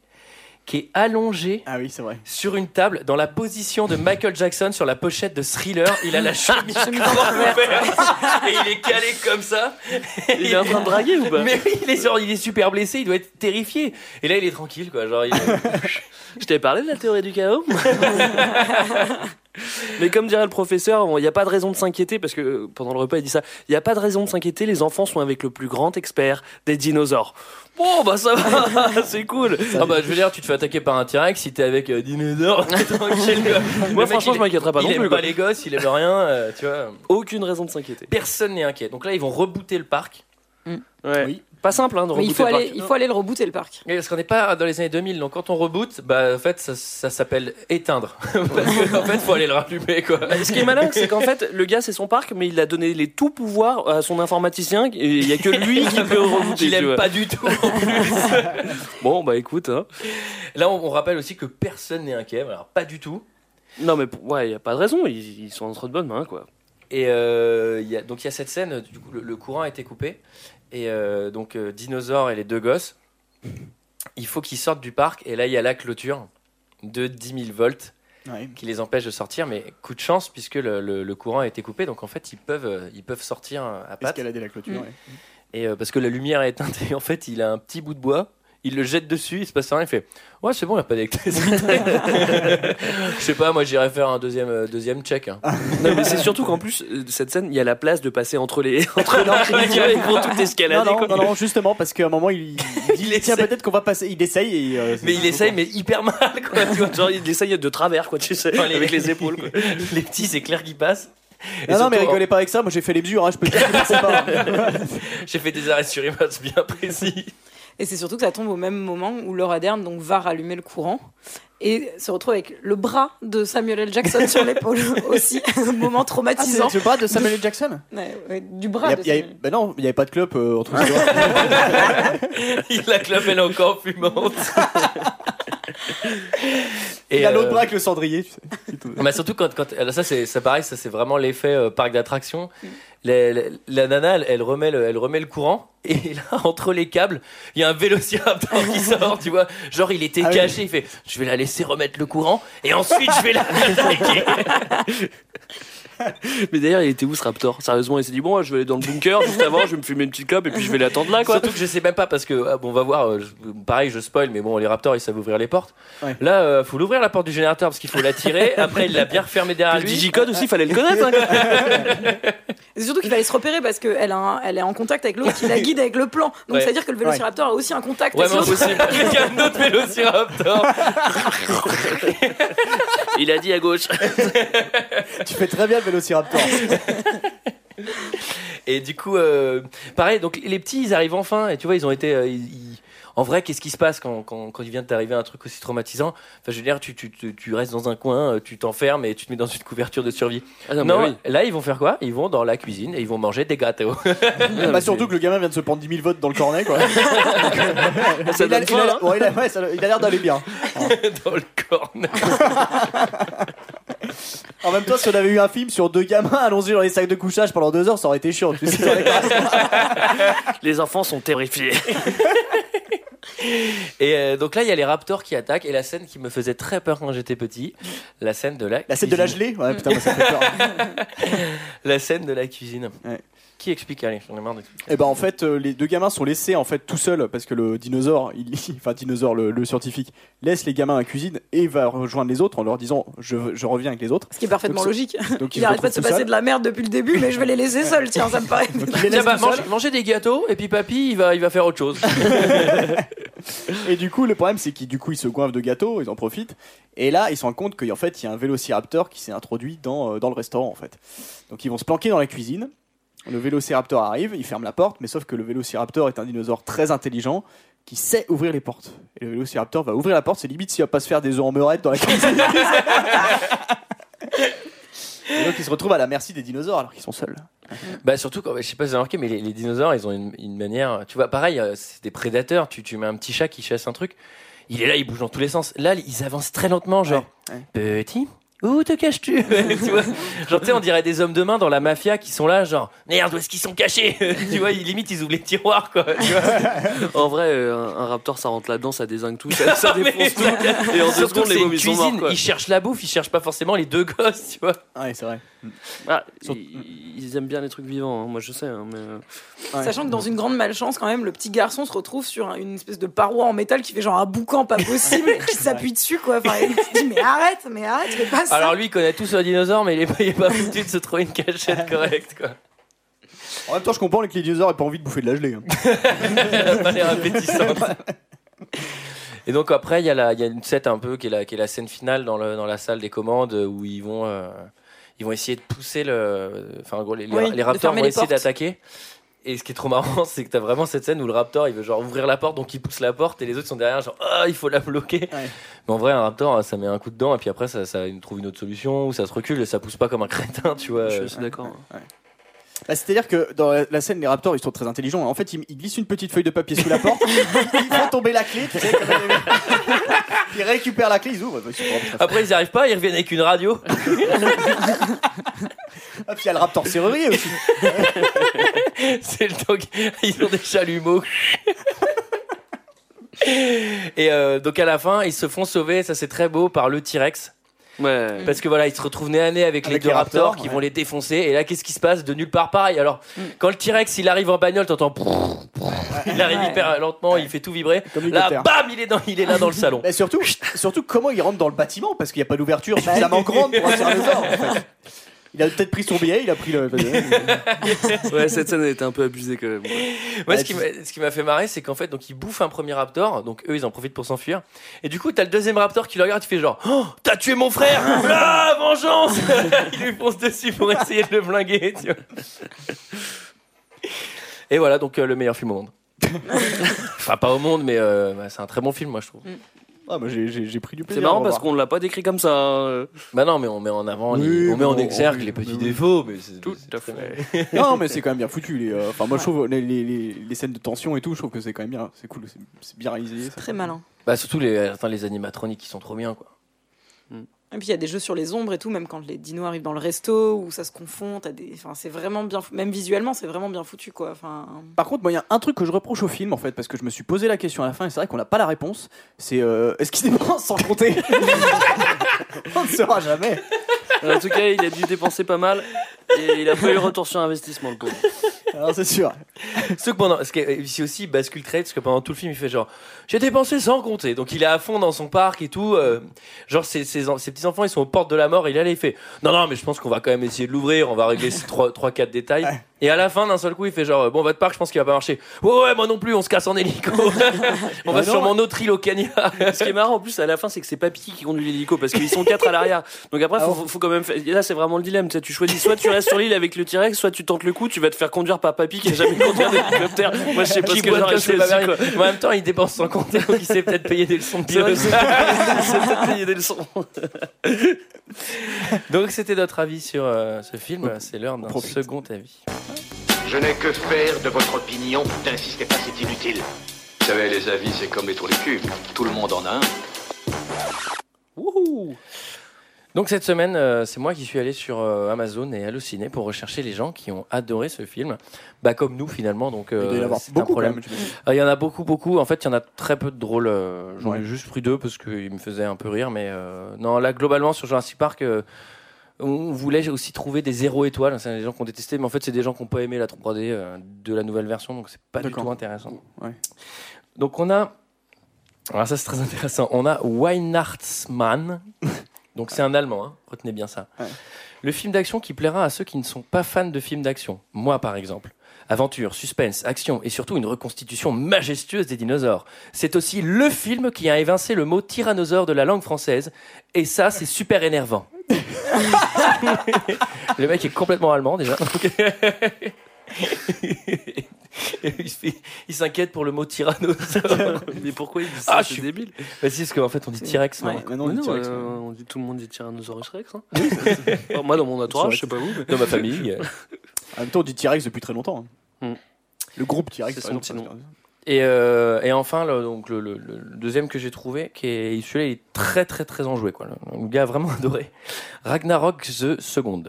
[SPEAKER 1] qui est allongé
[SPEAKER 5] Ah oui, c'est vrai.
[SPEAKER 1] sur une table dans la position de Michael Jackson sur la pochette de Thriller. Il a la chemise grande ouverte et il est calé comme ça.
[SPEAKER 6] Il est en train de draguer ou pas
[SPEAKER 1] Mais oui, il est, genre, il est super blessé, il doit être terrifié. Et là, il est tranquille, quoi. Genre, il-
[SPEAKER 6] Je t'avais parlé de la théorie du chaos Mais comme dirait le professeur, il n'y a pas de raison de s'inquiéter parce que pendant le repas il dit ça. Il n'y a pas de raison de s'inquiéter, les enfants sont avec le plus grand expert des dinosaures. Bon bah ça va, c'est cool.
[SPEAKER 1] Ah bah, je veux dire, tu te fais attaquer par un T-Rex si t'es avec euh, dinosaure.
[SPEAKER 6] Moi franchement
[SPEAKER 1] il-
[SPEAKER 6] je m'inquiéterais pas
[SPEAKER 1] il
[SPEAKER 6] non
[SPEAKER 1] aime
[SPEAKER 6] plus.
[SPEAKER 1] pas
[SPEAKER 6] quoi.
[SPEAKER 1] les gosses, il aime rien, euh, tu vois.
[SPEAKER 6] Aucune raison de s'inquiéter.
[SPEAKER 1] Personne n'est inquiet. Donc là, ils vont rebooter le parc.
[SPEAKER 6] Ouais.
[SPEAKER 5] Oui.
[SPEAKER 6] Pas simple hein, de
[SPEAKER 7] Mais il
[SPEAKER 6] rebooter
[SPEAKER 7] faut,
[SPEAKER 6] le
[SPEAKER 7] aller,
[SPEAKER 6] parc.
[SPEAKER 7] il faut aller le rebooter le parc.
[SPEAKER 1] Et Parce qu'on n'est pas dans les années 2000, donc quand on reboot, bah en fait ça, ça s'appelle éteindre. Parce qu'en fait, faut aller le rallumer quoi.
[SPEAKER 6] Ce qui est malin, c'est qu'en fait, le gars, c'est son parc, mais il a donné les tout pouvoirs à son informaticien, et il y a que lui qui peut rebooter.
[SPEAKER 1] Il aime pas du tout. en plus.
[SPEAKER 6] Bon, bah écoute, hein.
[SPEAKER 1] Là, on, on rappelle aussi que personne n'est inquiet. Alors pas du tout.
[SPEAKER 6] Non, mais pour- ouais, il y a pas de raison, ils, ils sont entre de bonnes mains, quoi.
[SPEAKER 1] Et euh, il y a, donc il y a cette scène, du coup le, le courant a été coupé. Et euh, donc euh, Dinosaure et les deux gosses, il faut qu'ils sortent du parc. Et là il y a la clôture de 10 000 volts
[SPEAKER 5] Ouais.
[SPEAKER 1] qui les empêche de sortir. Mais coup de chance puisque le, le- le courant a été coupé. Donc en fait ils peuvent, euh, ils peuvent sortir à pattes.
[SPEAKER 5] Escalader la clôture. ouais.
[SPEAKER 1] Et euh, parce que la lumière est éteinte et en fait il a un petit bout de bois. Il le jette dessus, il se passe rien, il fait Ouais, c'est bon, il n'y a pas d'électricité. Je sais pas, moi j'irais faire un deuxième, euh, deuxième check. hein.
[SPEAKER 6] Non, mais c'est surtout qu'en plus, euh, cette scène, il y a la place de passer entre les, entre les ils vont tout
[SPEAKER 5] Non,
[SPEAKER 6] escalader,
[SPEAKER 5] non,
[SPEAKER 6] quoi.
[SPEAKER 5] non, non, justement, parce qu'à un moment, il, il dit
[SPEAKER 1] Il
[SPEAKER 5] Tiens,
[SPEAKER 1] essaie.
[SPEAKER 5] peut-être qu'on va passer. Il essaye et. euh,
[SPEAKER 1] Mais il essaye, mais hyper mal quoi. Tu vois.
[SPEAKER 6] Genre, il essaye de travers, quoi, tu sais,
[SPEAKER 1] Enfin, les-
[SPEAKER 6] avec les épaules, quoi.
[SPEAKER 1] les petits, c'est clair qu'ils passent. Et
[SPEAKER 5] Non, non, mais
[SPEAKER 1] surtout,
[SPEAKER 5] rigolez pas avec ça. Moi, j'ai fait les mesures. Hein, je peux te dire que c'est pas.
[SPEAKER 1] J'ai fait des arrêts sur image bien précis.
[SPEAKER 7] Et c'est surtout que ça tombe au même moment où Laura Dern donc, va rallumer le courant et se retrouve avec le bras de Samuel L. Jackson sur l'épaule aussi. Un moment
[SPEAKER 5] Ah,
[SPEAKER 7] traumatisant.
[SPEAKER 5] c'est le bras de Samuel L. Jackson?
[SPEAKER 7] Ouais, ouais, du bras
[SPEAKER 5] y a,
[SPEAKER 7] de
[SPEAKER 5] il y a-
[SPEAKER 7] Samuel.
[SPEAKER 5] bah non, il n'y avait pas de clope euh, entre ses doigts.
[SPEAKER 1] La clope, elle est encore fumante.
[SPEAKER 5] Il
[SPEAKER 1] Et
[SPEAKER 5] a l'autre
[SPEAKER 1] euh,
[SPEAKER 5] bras avec le cendrier. Tu sais.
[SPEAKER 1] Bah, surtout quand, quand alors ça c'est ça pareil ça c'est vraiment l'effet euh, parc d'attraction La- la, la nana elle, elle remet le, elle remet le courant et là entre les câbles il y a un vélociraptor qui sort tu vois genre il était
[SPEAKER 5] Ah oui.
[SPEAKER 1] caché il fait je vais la laisser remettre le courant et ensuite je vais la attaquer
[SPEAKER 6] Mais d'ailleurs, il était où ce Raptor? Sérieusement, il s'est dit bon, je vais aller dans le bunker juste avant, je vais me fumer une petite clope et puis je vais l'attendre là, quoi.
[SPEAKER 1] Surtout que je sais même pas parce que ah, bon, on va voir. euh, je- pareil, je spoil, mais bon, les Raptors ils savent ouvrir les portes.
[SPEAKER 5] Ouais.
[SPEAKER 1] Là, euh, faut l'ouvrir la porte du générateur parce qu'il faut la tirer. Après, il l'a bien refermé derrière
[SPEAKER 6] Le
[SPEAKER 1] lui.
[SPEAKER 6] digicode aussi, fallait le connaître. hein, quoi.
[SPEAKER 7] C'est surtout qu'il fallait se repérer parce qu'elle elle est en contact avec l'autre qui la guide avec le plan. Donc
[SPEAKER 1] Ouais.
[SPEAKER 7] ça veut dire que le vélociraptor a aussi un contact.
[SPEAKER 1] Ouais,
[SPEAKER 7] Et
[SPEAKER 1] mais
[SPEAKER 7] sinon-
[SPEAKER 1] impossible. Il y a un autre vélociraptor.
[SPEAKER 6] Il a dit à gauche.
[SPEAKER 5] Tu fais très bien le vélociraptor.
[SPEAKER 1] Et du coup, euh, pareil, donc les petits, ils arrivent enfin. Et tu vois, ils ont été. euh, ils- ils- En vrai, qu'est-ce qui se passe quand, quand, quand il vient de t'arriver un truc aussi traumatisant? Enfin, je veux dire, tu, tu, tu, tu restes dans un coin, euh, tu t'enfermes et tu te mets dans une couverture de survie.
[SPEAKER 6] Ah non,
[SPEAKER 1] non,
[SPEAKER 6] mais oui.
[SPEAKER 1] là, ils vont faire quoi? Ils vont dans la cuisine et ils vont manger des gâteaux.
[SPEAKER 5] bah, surtout que le gamin vient de se prendre 10 000 votes dans le cornet, quoi.
[SPEAKER 6] Ça
[SPEAKER 5] il, a, il l'air- ouais, il a- d'aller bien.
[SPEAKER 1] dans le corner.
[SPEAKER 5] En même temps, si on avait eu un film sur deux gamins allongés dans les sacs de couchage pendant deux heures, ça aurait été chiant. tu sais.
[SPEAKER 6] Les enfants sont terrifiés.
[SPEAKER 1] Et euh, donc là, il y a les raptors qui attaquent et la scène qui me faisait très peur quand j'étais petit, la scène de la
[SPEAKER 5] La scène de la
[SPEAKER 1] cuisine.
[SPEAKER 5] gelée? Ouais, putain, moi, ça fait peur.
[SPEAKER 1] La scène de la cuisine.
[SPEAKER 5] Ouais.
[SPEAKER 1] Qui explique Allez, j'en ai marre d'expliquer.
[SPEAKER 5] Et ben en fait, euh, les deux gamins sont laissés en fait tout seuls parce que le dinosaure, il, enfin dinosaure, le, le scientifique, laisse les gamins à la cuisine et va rejoindre les autres en leur disant je, je reviens avec les autres.
[SPEAKER 7] Ce qui est parfaitement
[SPEAKER 5] Donc,
[SPEAKER 7] logique.
[SPEAKER 5] Donc
[SPEAKER 7] Il arrête pas de se passer de la merde depuis le début, mais je vais les laisser seuls, tiens, ça me paraît.
[SPEAKER 5] Donc,
[SPEAKER 1] Tiens, bah, mange- mangez des gâteaux et puis papy, il va, il va faire autre chose.
[SPEAKER 5] Et du coup, le problème, c'est qu'ils du coup, ils se goinvent de gâteaux, ils en profitent. Et là, ils se rendent compte qu'en fait, il y a un vélociraptor qui s'est introduit dans, euh, dans le restaurant, en fait. Donc, ils vont se planquer dans la cuisine. Le vélociraptor arrive, il ferme la porte, mais sauf que le vélociraptor est un dinosaure très intelligent qui sait ouvrir les portes. Et le vélociraptor va ouvrir la porte, c'est limite s'il va pas se faire des œufs en meurette dans la cuisine. Et donc, ils se retrouvent à la merci des dinosaures alors qu'ils sont seuls.
[SPEAKER 1] Bah surtout quand je sais pas si vous avez remarqué mais les, les dinosaures ils ont une, une manière tu vois pareil euh, c'est des prédateurs tu, tu mets un petit chat qui chasse un truc il est là il bouge dans tous les sens là ils avancent très lentement genre
[SPEAKER 5] Ouais,
[SPEAKER 1] petit où te caches-tu tu vois genre tu sais on dirait des hommes de main dans la mafia qui sont là genre merde où est-ce qu'ils sont cachés tu vois ils, limite ils ouvrent les tiroirs quoi tu vois
[SPEAKER 6] En vrai, euh, un, un raptor, ça rentre là-dedans, ça désingue tout, ça, ça
[SPEAKER 1] Mais
[SPEAKER 6] défonce tout. Et en deux secondes, les ils sont morts. quoi.
[SPEAKER 1] ils cherchent la bouffe ils cherchent pas forcément les deux gosses tu vois
[SPEAKER 5] Ouais, c'est vrai.
[SPEAKER 6] Ah, ils, ils aiment bien les trucs vivants, hein, moi je sais. hein, mais, euh,
[SPEAKER 5] Ouais.
[SPEAKER 7] Sachant que dans une grande malchance, quand même, le petit garçon se retrouve sur un- une espèce de paroi en métal qui fait genre un boucan pas possible, qui s'appuie dessus, quoi. Enfin, il se dit, mais arrête, mais arrête, fais pas ça.
[SPEAKER 1] Alors lui il connaît tout sur le dinosaure mais il est pas, il est pas foutu de se trouver une cachette correcte quoi
[SPEAKER 5] En même temps, je comprends que les dinosaures aient pas envie de bouffer de la gelée. hein.
[SPEAKER 1] pas l'air appétissante. Et donc après, il y, a la- il y a une scène un peu qui est la, qui est la scène finale dans, le, dans la salle des commandes où ils vont, euh, ils vont essayer de pousser le. Enfin, en gros, les, les-
[SPEAKER 7] Oui,
[SPEAKER 1] les
[SPEAKER 7] de
[SPEAKER 1] raptors
[SPEAKER 7] fermer
[SPEAKER 1] vont
[SPEAKER 7] les
[SPEAKER 1] essayer
[SPEAKER 7] portes.
[SPEAKER 1] d'attaquer. Et ce qui est trop marrant, c'est que t'as vraiment cette scène où le raptor il veut genre ouvrir la porte, donc il pousse la porte et les autres sont derrière, genre ah, il faut la bloquer.
[SPEAKER 5] Ouais.
[SPEAKER 1] Mais en vrai, un raptor ça met un coup dedans et puis après ça, ça trouve une autre solution ou ça se recule et ça pousse pas comme un crétin, tu vois.
[SPEAKER 6] je suis d'accord.
[SPEAKER 5] Bah, C'est-à-dire que dans la, scène, les raptors, ils sont très intelligents. En fait, ils, ils glissent une petite feuille de papier sous la porte, ils font tomber la clé, tu sais, ils récupèrent la clé, ils ouvrent. Bah, ils.
[SPEAKER 1] Après ils y arrivent pas, ils reviennent avec une radio.
[SPEAKER 5] Ah, puis il y a le raptor serrurier aussi.
[SPEAKER 1] C'est le temps qu'ils- ils ont des chalumeaux. Et euh, donc à la fin, ils se font sauver, ça c'est très beau, par le T-Rex.
[SPEAKER 6] Ouais.
[SPEAKER 1] Parce que voilà, ils se retrouvent nez à nez avec, les deux
[SPEAKER 5] les
[SPEAKER 1] raptors,
[SPEAKER 5] raptors,
[SPEAKER 1] qui
[SPEAKER 5] ouais.
[SPEAKER 1] vont les défoncer. Et là, qu'est-ce qui se passe De nulle part pareil? Alors, quand le T-Rex il arrive en bagnole, t'entends. Il arrive
[SPEAKER 7] Ouais.
[SPEAKER 1] hyper lentement, il fait tout vibrer.
[SPEAKER 5] Comme
[SPEAKER 1] Là, bam, il est, dans, il est là dans le salon.
[SPEAKER 5] Mais surtout, surtout, comment ils rentrent dans le bâtiment Parce qu'il n'y a pas d'ouverture suffisamment grande pour. En fait. Il a peut-être pris son billet, il a pris le.
[SPEAKER 6] ouais, cette scène elle était un peu abusée quand même.
[SPEAKER 1] Moi,
[SPEAKER 5] Ouais,
[SPEAKER 1] ce qui m'a- ce fait marrer, c'est qu'en fait, donc ils bouffent un premier raptor, donc eux, ils en profitent pour s'enfuir. Et du coup, t'as le deuxième raptor qui le regarde, il fait genre, oh, t'as tué mon frère, ah, vengeance Il lui fonce dessus pour essayer de le blinguer, tu vois. Et voilà, donc euh, le meilleur film au monde. enfin, pas au monde, mais euh, bah, c'est un très bon film, moi, je trouve.
[SPEAKER 5] Ah, moi j'ai- j'ai j'ai pris du
[SPEAKER 6] C'est
[SPEAKER 5] plaisir.
[SPEAKER 6] marrant
[SPEAKER 5] à le
[SPEAKER 6] parce qu'on l'a pas décrit comme ça. hein.
[SPEAKER 1] Bah non, mais on met en avant, les-
[SPEAKER 5] Oui,
[SPEAKER 1] on met en exergue
[SPEAKER 5] oui,
[SPEAKER 1] les petits
[SPEAKER 5] mais oui.
[SPEAKER 1] défauts, mais c'est
[SPEAKER 6] Tout
[SPEAKER 1] c'est
[SPEAKER 6] à
[SPEAKER 1] très
[SPEAKER 6] fait.
[SPEAKER 5] Non, mais c'est quand même bien foutu. Les, euh, enfin, moi je trouve les, les, les, les scènes de tension et tout, je trouve que c'est quand même bien. C'est cool, c'est- c'est bien réalisé. ça.
[SPEAKER 7] Très malin.
[SPEAKER 1] Bah surtout les, attends, les animatroniques qui sont trop bien, quoi.
[SPEAKER 7] Et puis il y a des jeux sur les ombres et tout, même quand les dinos arrivent dans le resto où ça se confond, t'as des, enfin c'est vraiment bien, fou- même visuellement c'est vraiment bien foutu quoi. Enfin,
[SPEAKER 5] Par contre, moi, il y a un truc que je reproche au film, en fait, parce que je me suis posé la question à la fin, et c'est vrai qu'on n'a pas la réponse. C'est euh, est-ce qu'il dépense sans compter? On ne saura jamais.
[SPEAKER 6] En tout cas, il a dû dépenser pas mal et il a pas eu retour sur investissement le pauvre.
[SPEAKER 5] Alors, c'est sûr.
[SPEAKER 1] Ce que pendant, ce qui est ici aussi bascule très parce que pendant tout le film il fait genre j'ai dépensé sans compter, donc il est à fond dans son parc et tout. euh, genre ses, ses, ses petits enfants ils sont aux portes de la mort, il est là il fait non non mais je pense qu'on va quand même essayer de l'ouvrir, on va régler ces trois trois quatre détails.
[SPEAKER 5] Ouais.
[SPEAKER 1] Et à la fin d'un seul coup il fait genre bon votre parc je pense qu'il va pas marcher. Ouais ouais moi non plus on se casse en hélico. on va
[SPEAKER 5] Bah non.
[SPEAKER 1] sur mon autre île au Kenya.
[SPEAKER 6] Ce qui est marrant en plus à la fin, c'est que c'est Papy qui conduit l'hélico parce qu'ils sont quatre à l'arrière. Donc après, faut, faut, faut quand même. faire- Là, c'est vraiment le dilemme. Tu, sais, tu choisis soit tu restes sur l'île avec le T-Rex, soit tu tentes le coup. Tu vas te faire conduire par Papy qui a jamais conduit un hélicoptère. Moi, je sais pas
[SPEAKER 1] Qui
[SPEAKER 6] ce que j'aurais
[SPEAKER 1] vrai.
[SPEAKER 6] quoi.
[SPEAKER 1] Mais En même temps il dépense sans compter, donc il s'est peut-être payé des leçons de pilote.
[SPEAKER 6] peut-être payer des leçons.
[SPEAKER 1] Donc c'était notre avis sur euh, ce film. C'est l'heure d'un second avis.
[SPEAKER 2] Je n'ai que faire de votre opinion. N'insistez pas, c'est inutile.
[SPEAKER 3] Vous savez, les avis, c'est comme les trous du cul. Tout le monde en a un.
[SPEAKER 6] Wouhou
[SPEAKER 1] Donc cette semaine, euh, c'est moi qui suis allé sur euh, Amazon et Allociné pour rechercher les gens qui ont adoré ce film. Bah comme nous finalement, donc
[SPEAKER 5] Il doit y
[SPEAKER 1] euh,
[SPEAKER 5] avoir
[SPEAKER 1] c'est un
[SPEAKER 5] beaucoup quand
[SPEAKER 1] problème.
[SPEAKER 5] même.
[SPEAKER 1] Il y en a beaucoup, beaucoup. En fait, il y en a très peu de drôles. euh, J'en ai juste pris deux parce qu'ils me faisaient un peu rire. Mais euh, non, là, globalement, sur Jurassic Park, euh, on voulait aussi trouver des zéro étoiles. C'est des gens qui ont détesté, mais en fait, c'est des gens qui n'ont pas aimé la 3D euh, de la nouvelle version. Donc, c'est pas du tout intéressant.
[SPEAKER 5] Ouais.
[SPEAKER 1] Donc, on a. Alors, ça, c'est très intéressant. On a Weihnachtsmann. Donc, c'est un Allemand. hein. Retenez bien ça.
[SPEAKER 5] Ouais.
[SPEAKER 1] Le film d'action qui plaira à ceux qui ne sont pas fans de films d'action. Moi, par exemple. Aventure, suspense, action et surtout une reconstitution majestueuse des dinosaures. C'est aussi le film qui a évincé le mot tyrannosaure de la langue française. Et ça, c'est super énervant. le mec est complètement allemand déjà. il s'inquiète pour le mot tyrannosaure.
[SPEAKER 6] Mais pourquoi il dit ça
[SPEAKER 1] Ah,
[SPEAKER 6] C'est
[SPEAKER 1] je suis-
[SPEAKER 6] débile.
[SPEAKER 1] Bah, si, parce qu'en fait, on dit T-Rex.
[SPEAKER 5] Ouais, on dit
[SPEAKER 6] non,
[SPEAKER 5] T-Rex,
[SPEAKER 6] euh,
[SPEAKER 5] ouais.
[SPEAKER 6] on dit tout le monde dit Tyrannosaurus Rex. Hein. Enfin, moi, dans mon entourage, je sais pas vous. mais-
[SPEAKER 1] Dans ma famille.
[SPEAKER 5] En même temps, on dit T-Rex depuis très longtemps. hein.
[SPEAKER 6] Hmm.
[SPEAKER 5] Le groupe T-Rex,
[SPEAKER 6] C'est
[SPEAKER 5] par
[SPEAKER 6] son
[SPEAKER 5] exemple,
[SPEAKER 6] petit
[SPEAKER 5] parce
[SPEAKER 6] nom.
[SPEAKER 5] que-
[SPEAKER 1] Et, euh, et enfin, le, donc le, le- le deuxième que j'ai trouvé, qui est celui-là, il est très très très enjoué. Quoi. Le, le gars a vraiment adoré. Ragnarok the Second.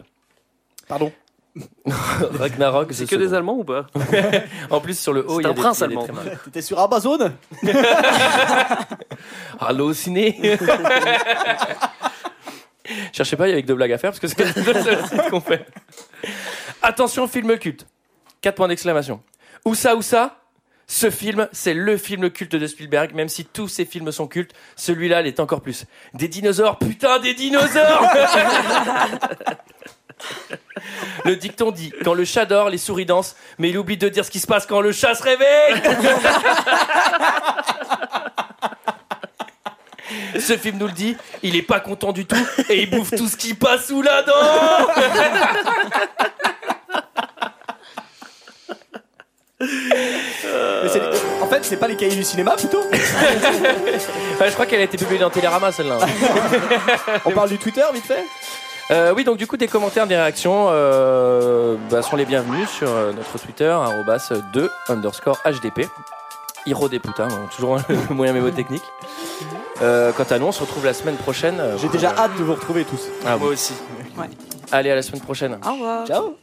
[SPEAKER 5] Pardon?
[SPEAKER 1] Ragnarok
[SPEAKER 6] C'est
[SPEAKER 1] the
[SPEAKER 6] que des. Allemands ou pas
[SPEAKER 1] En plus, sur le haut, il y a
[SPEAKER 6] un
[SPEAKER 1] des-
[SPEAKER 6] prince
[SPEAKER 1] y a
[SPEAKER 6] allemand.
[SPEAKER 5] T'étais sur Amazon?
[SPEAKER 1] Allô, ciné? Cherchez pas, il y a avec de blagues à faire parce que c'est le seul site qu'on fait. Attention, film culte. 4 points d'exclamation. Où ça, où ça Ce film, c'est le film culte de Spielberg, même si tous ses films sont cultes, celui-là l'est encore plus. Des dinosaures, putain, des dinosaures Le dicton dit quand le chat dort, les souris dansent, mais il oublie de dire ce qui se passe quand le chat se réveille. Ce film nous le dit, il est pas content du tout et il bouffe tout ce qui passe sous la dent.
[SPEAKER 5] Mais c'est les- En fait, c'est pas les cahiers du cinéma plutôt.
[SPEAKER 1] Ouais, Je crois qu'elle a été publiée dans Télérama celle-là.
[SPEAKER 5] On parle du Twitter vite fait?
[SPEAKER 1] Euh, oui, donc du coup, des commentaires, des réactions euh, bah, sont les bienvenus sur euh, notre Twitter, arrobas 2 underscore HDP. Hiro des putains, donc toujours le moyen mémotechnique. Euh, quant à nous, on se retrouve la semaine prochaine.
[SPEAKER 5] J'ai déjà
[SPEAKER 1] euh,
[SPEAKER 5] hâte de vous retrouver tous.
[SPEAKER 1] ah,
[SPEAKER 6] Moi
[SPEAKER 1] oui.
[SPEAKER 6] aussi.
[SPEAKER 1] Allez, à la semaine prochaine.
[SPEAKER 7] Au revoir.
[SPEAKER 5] Ciao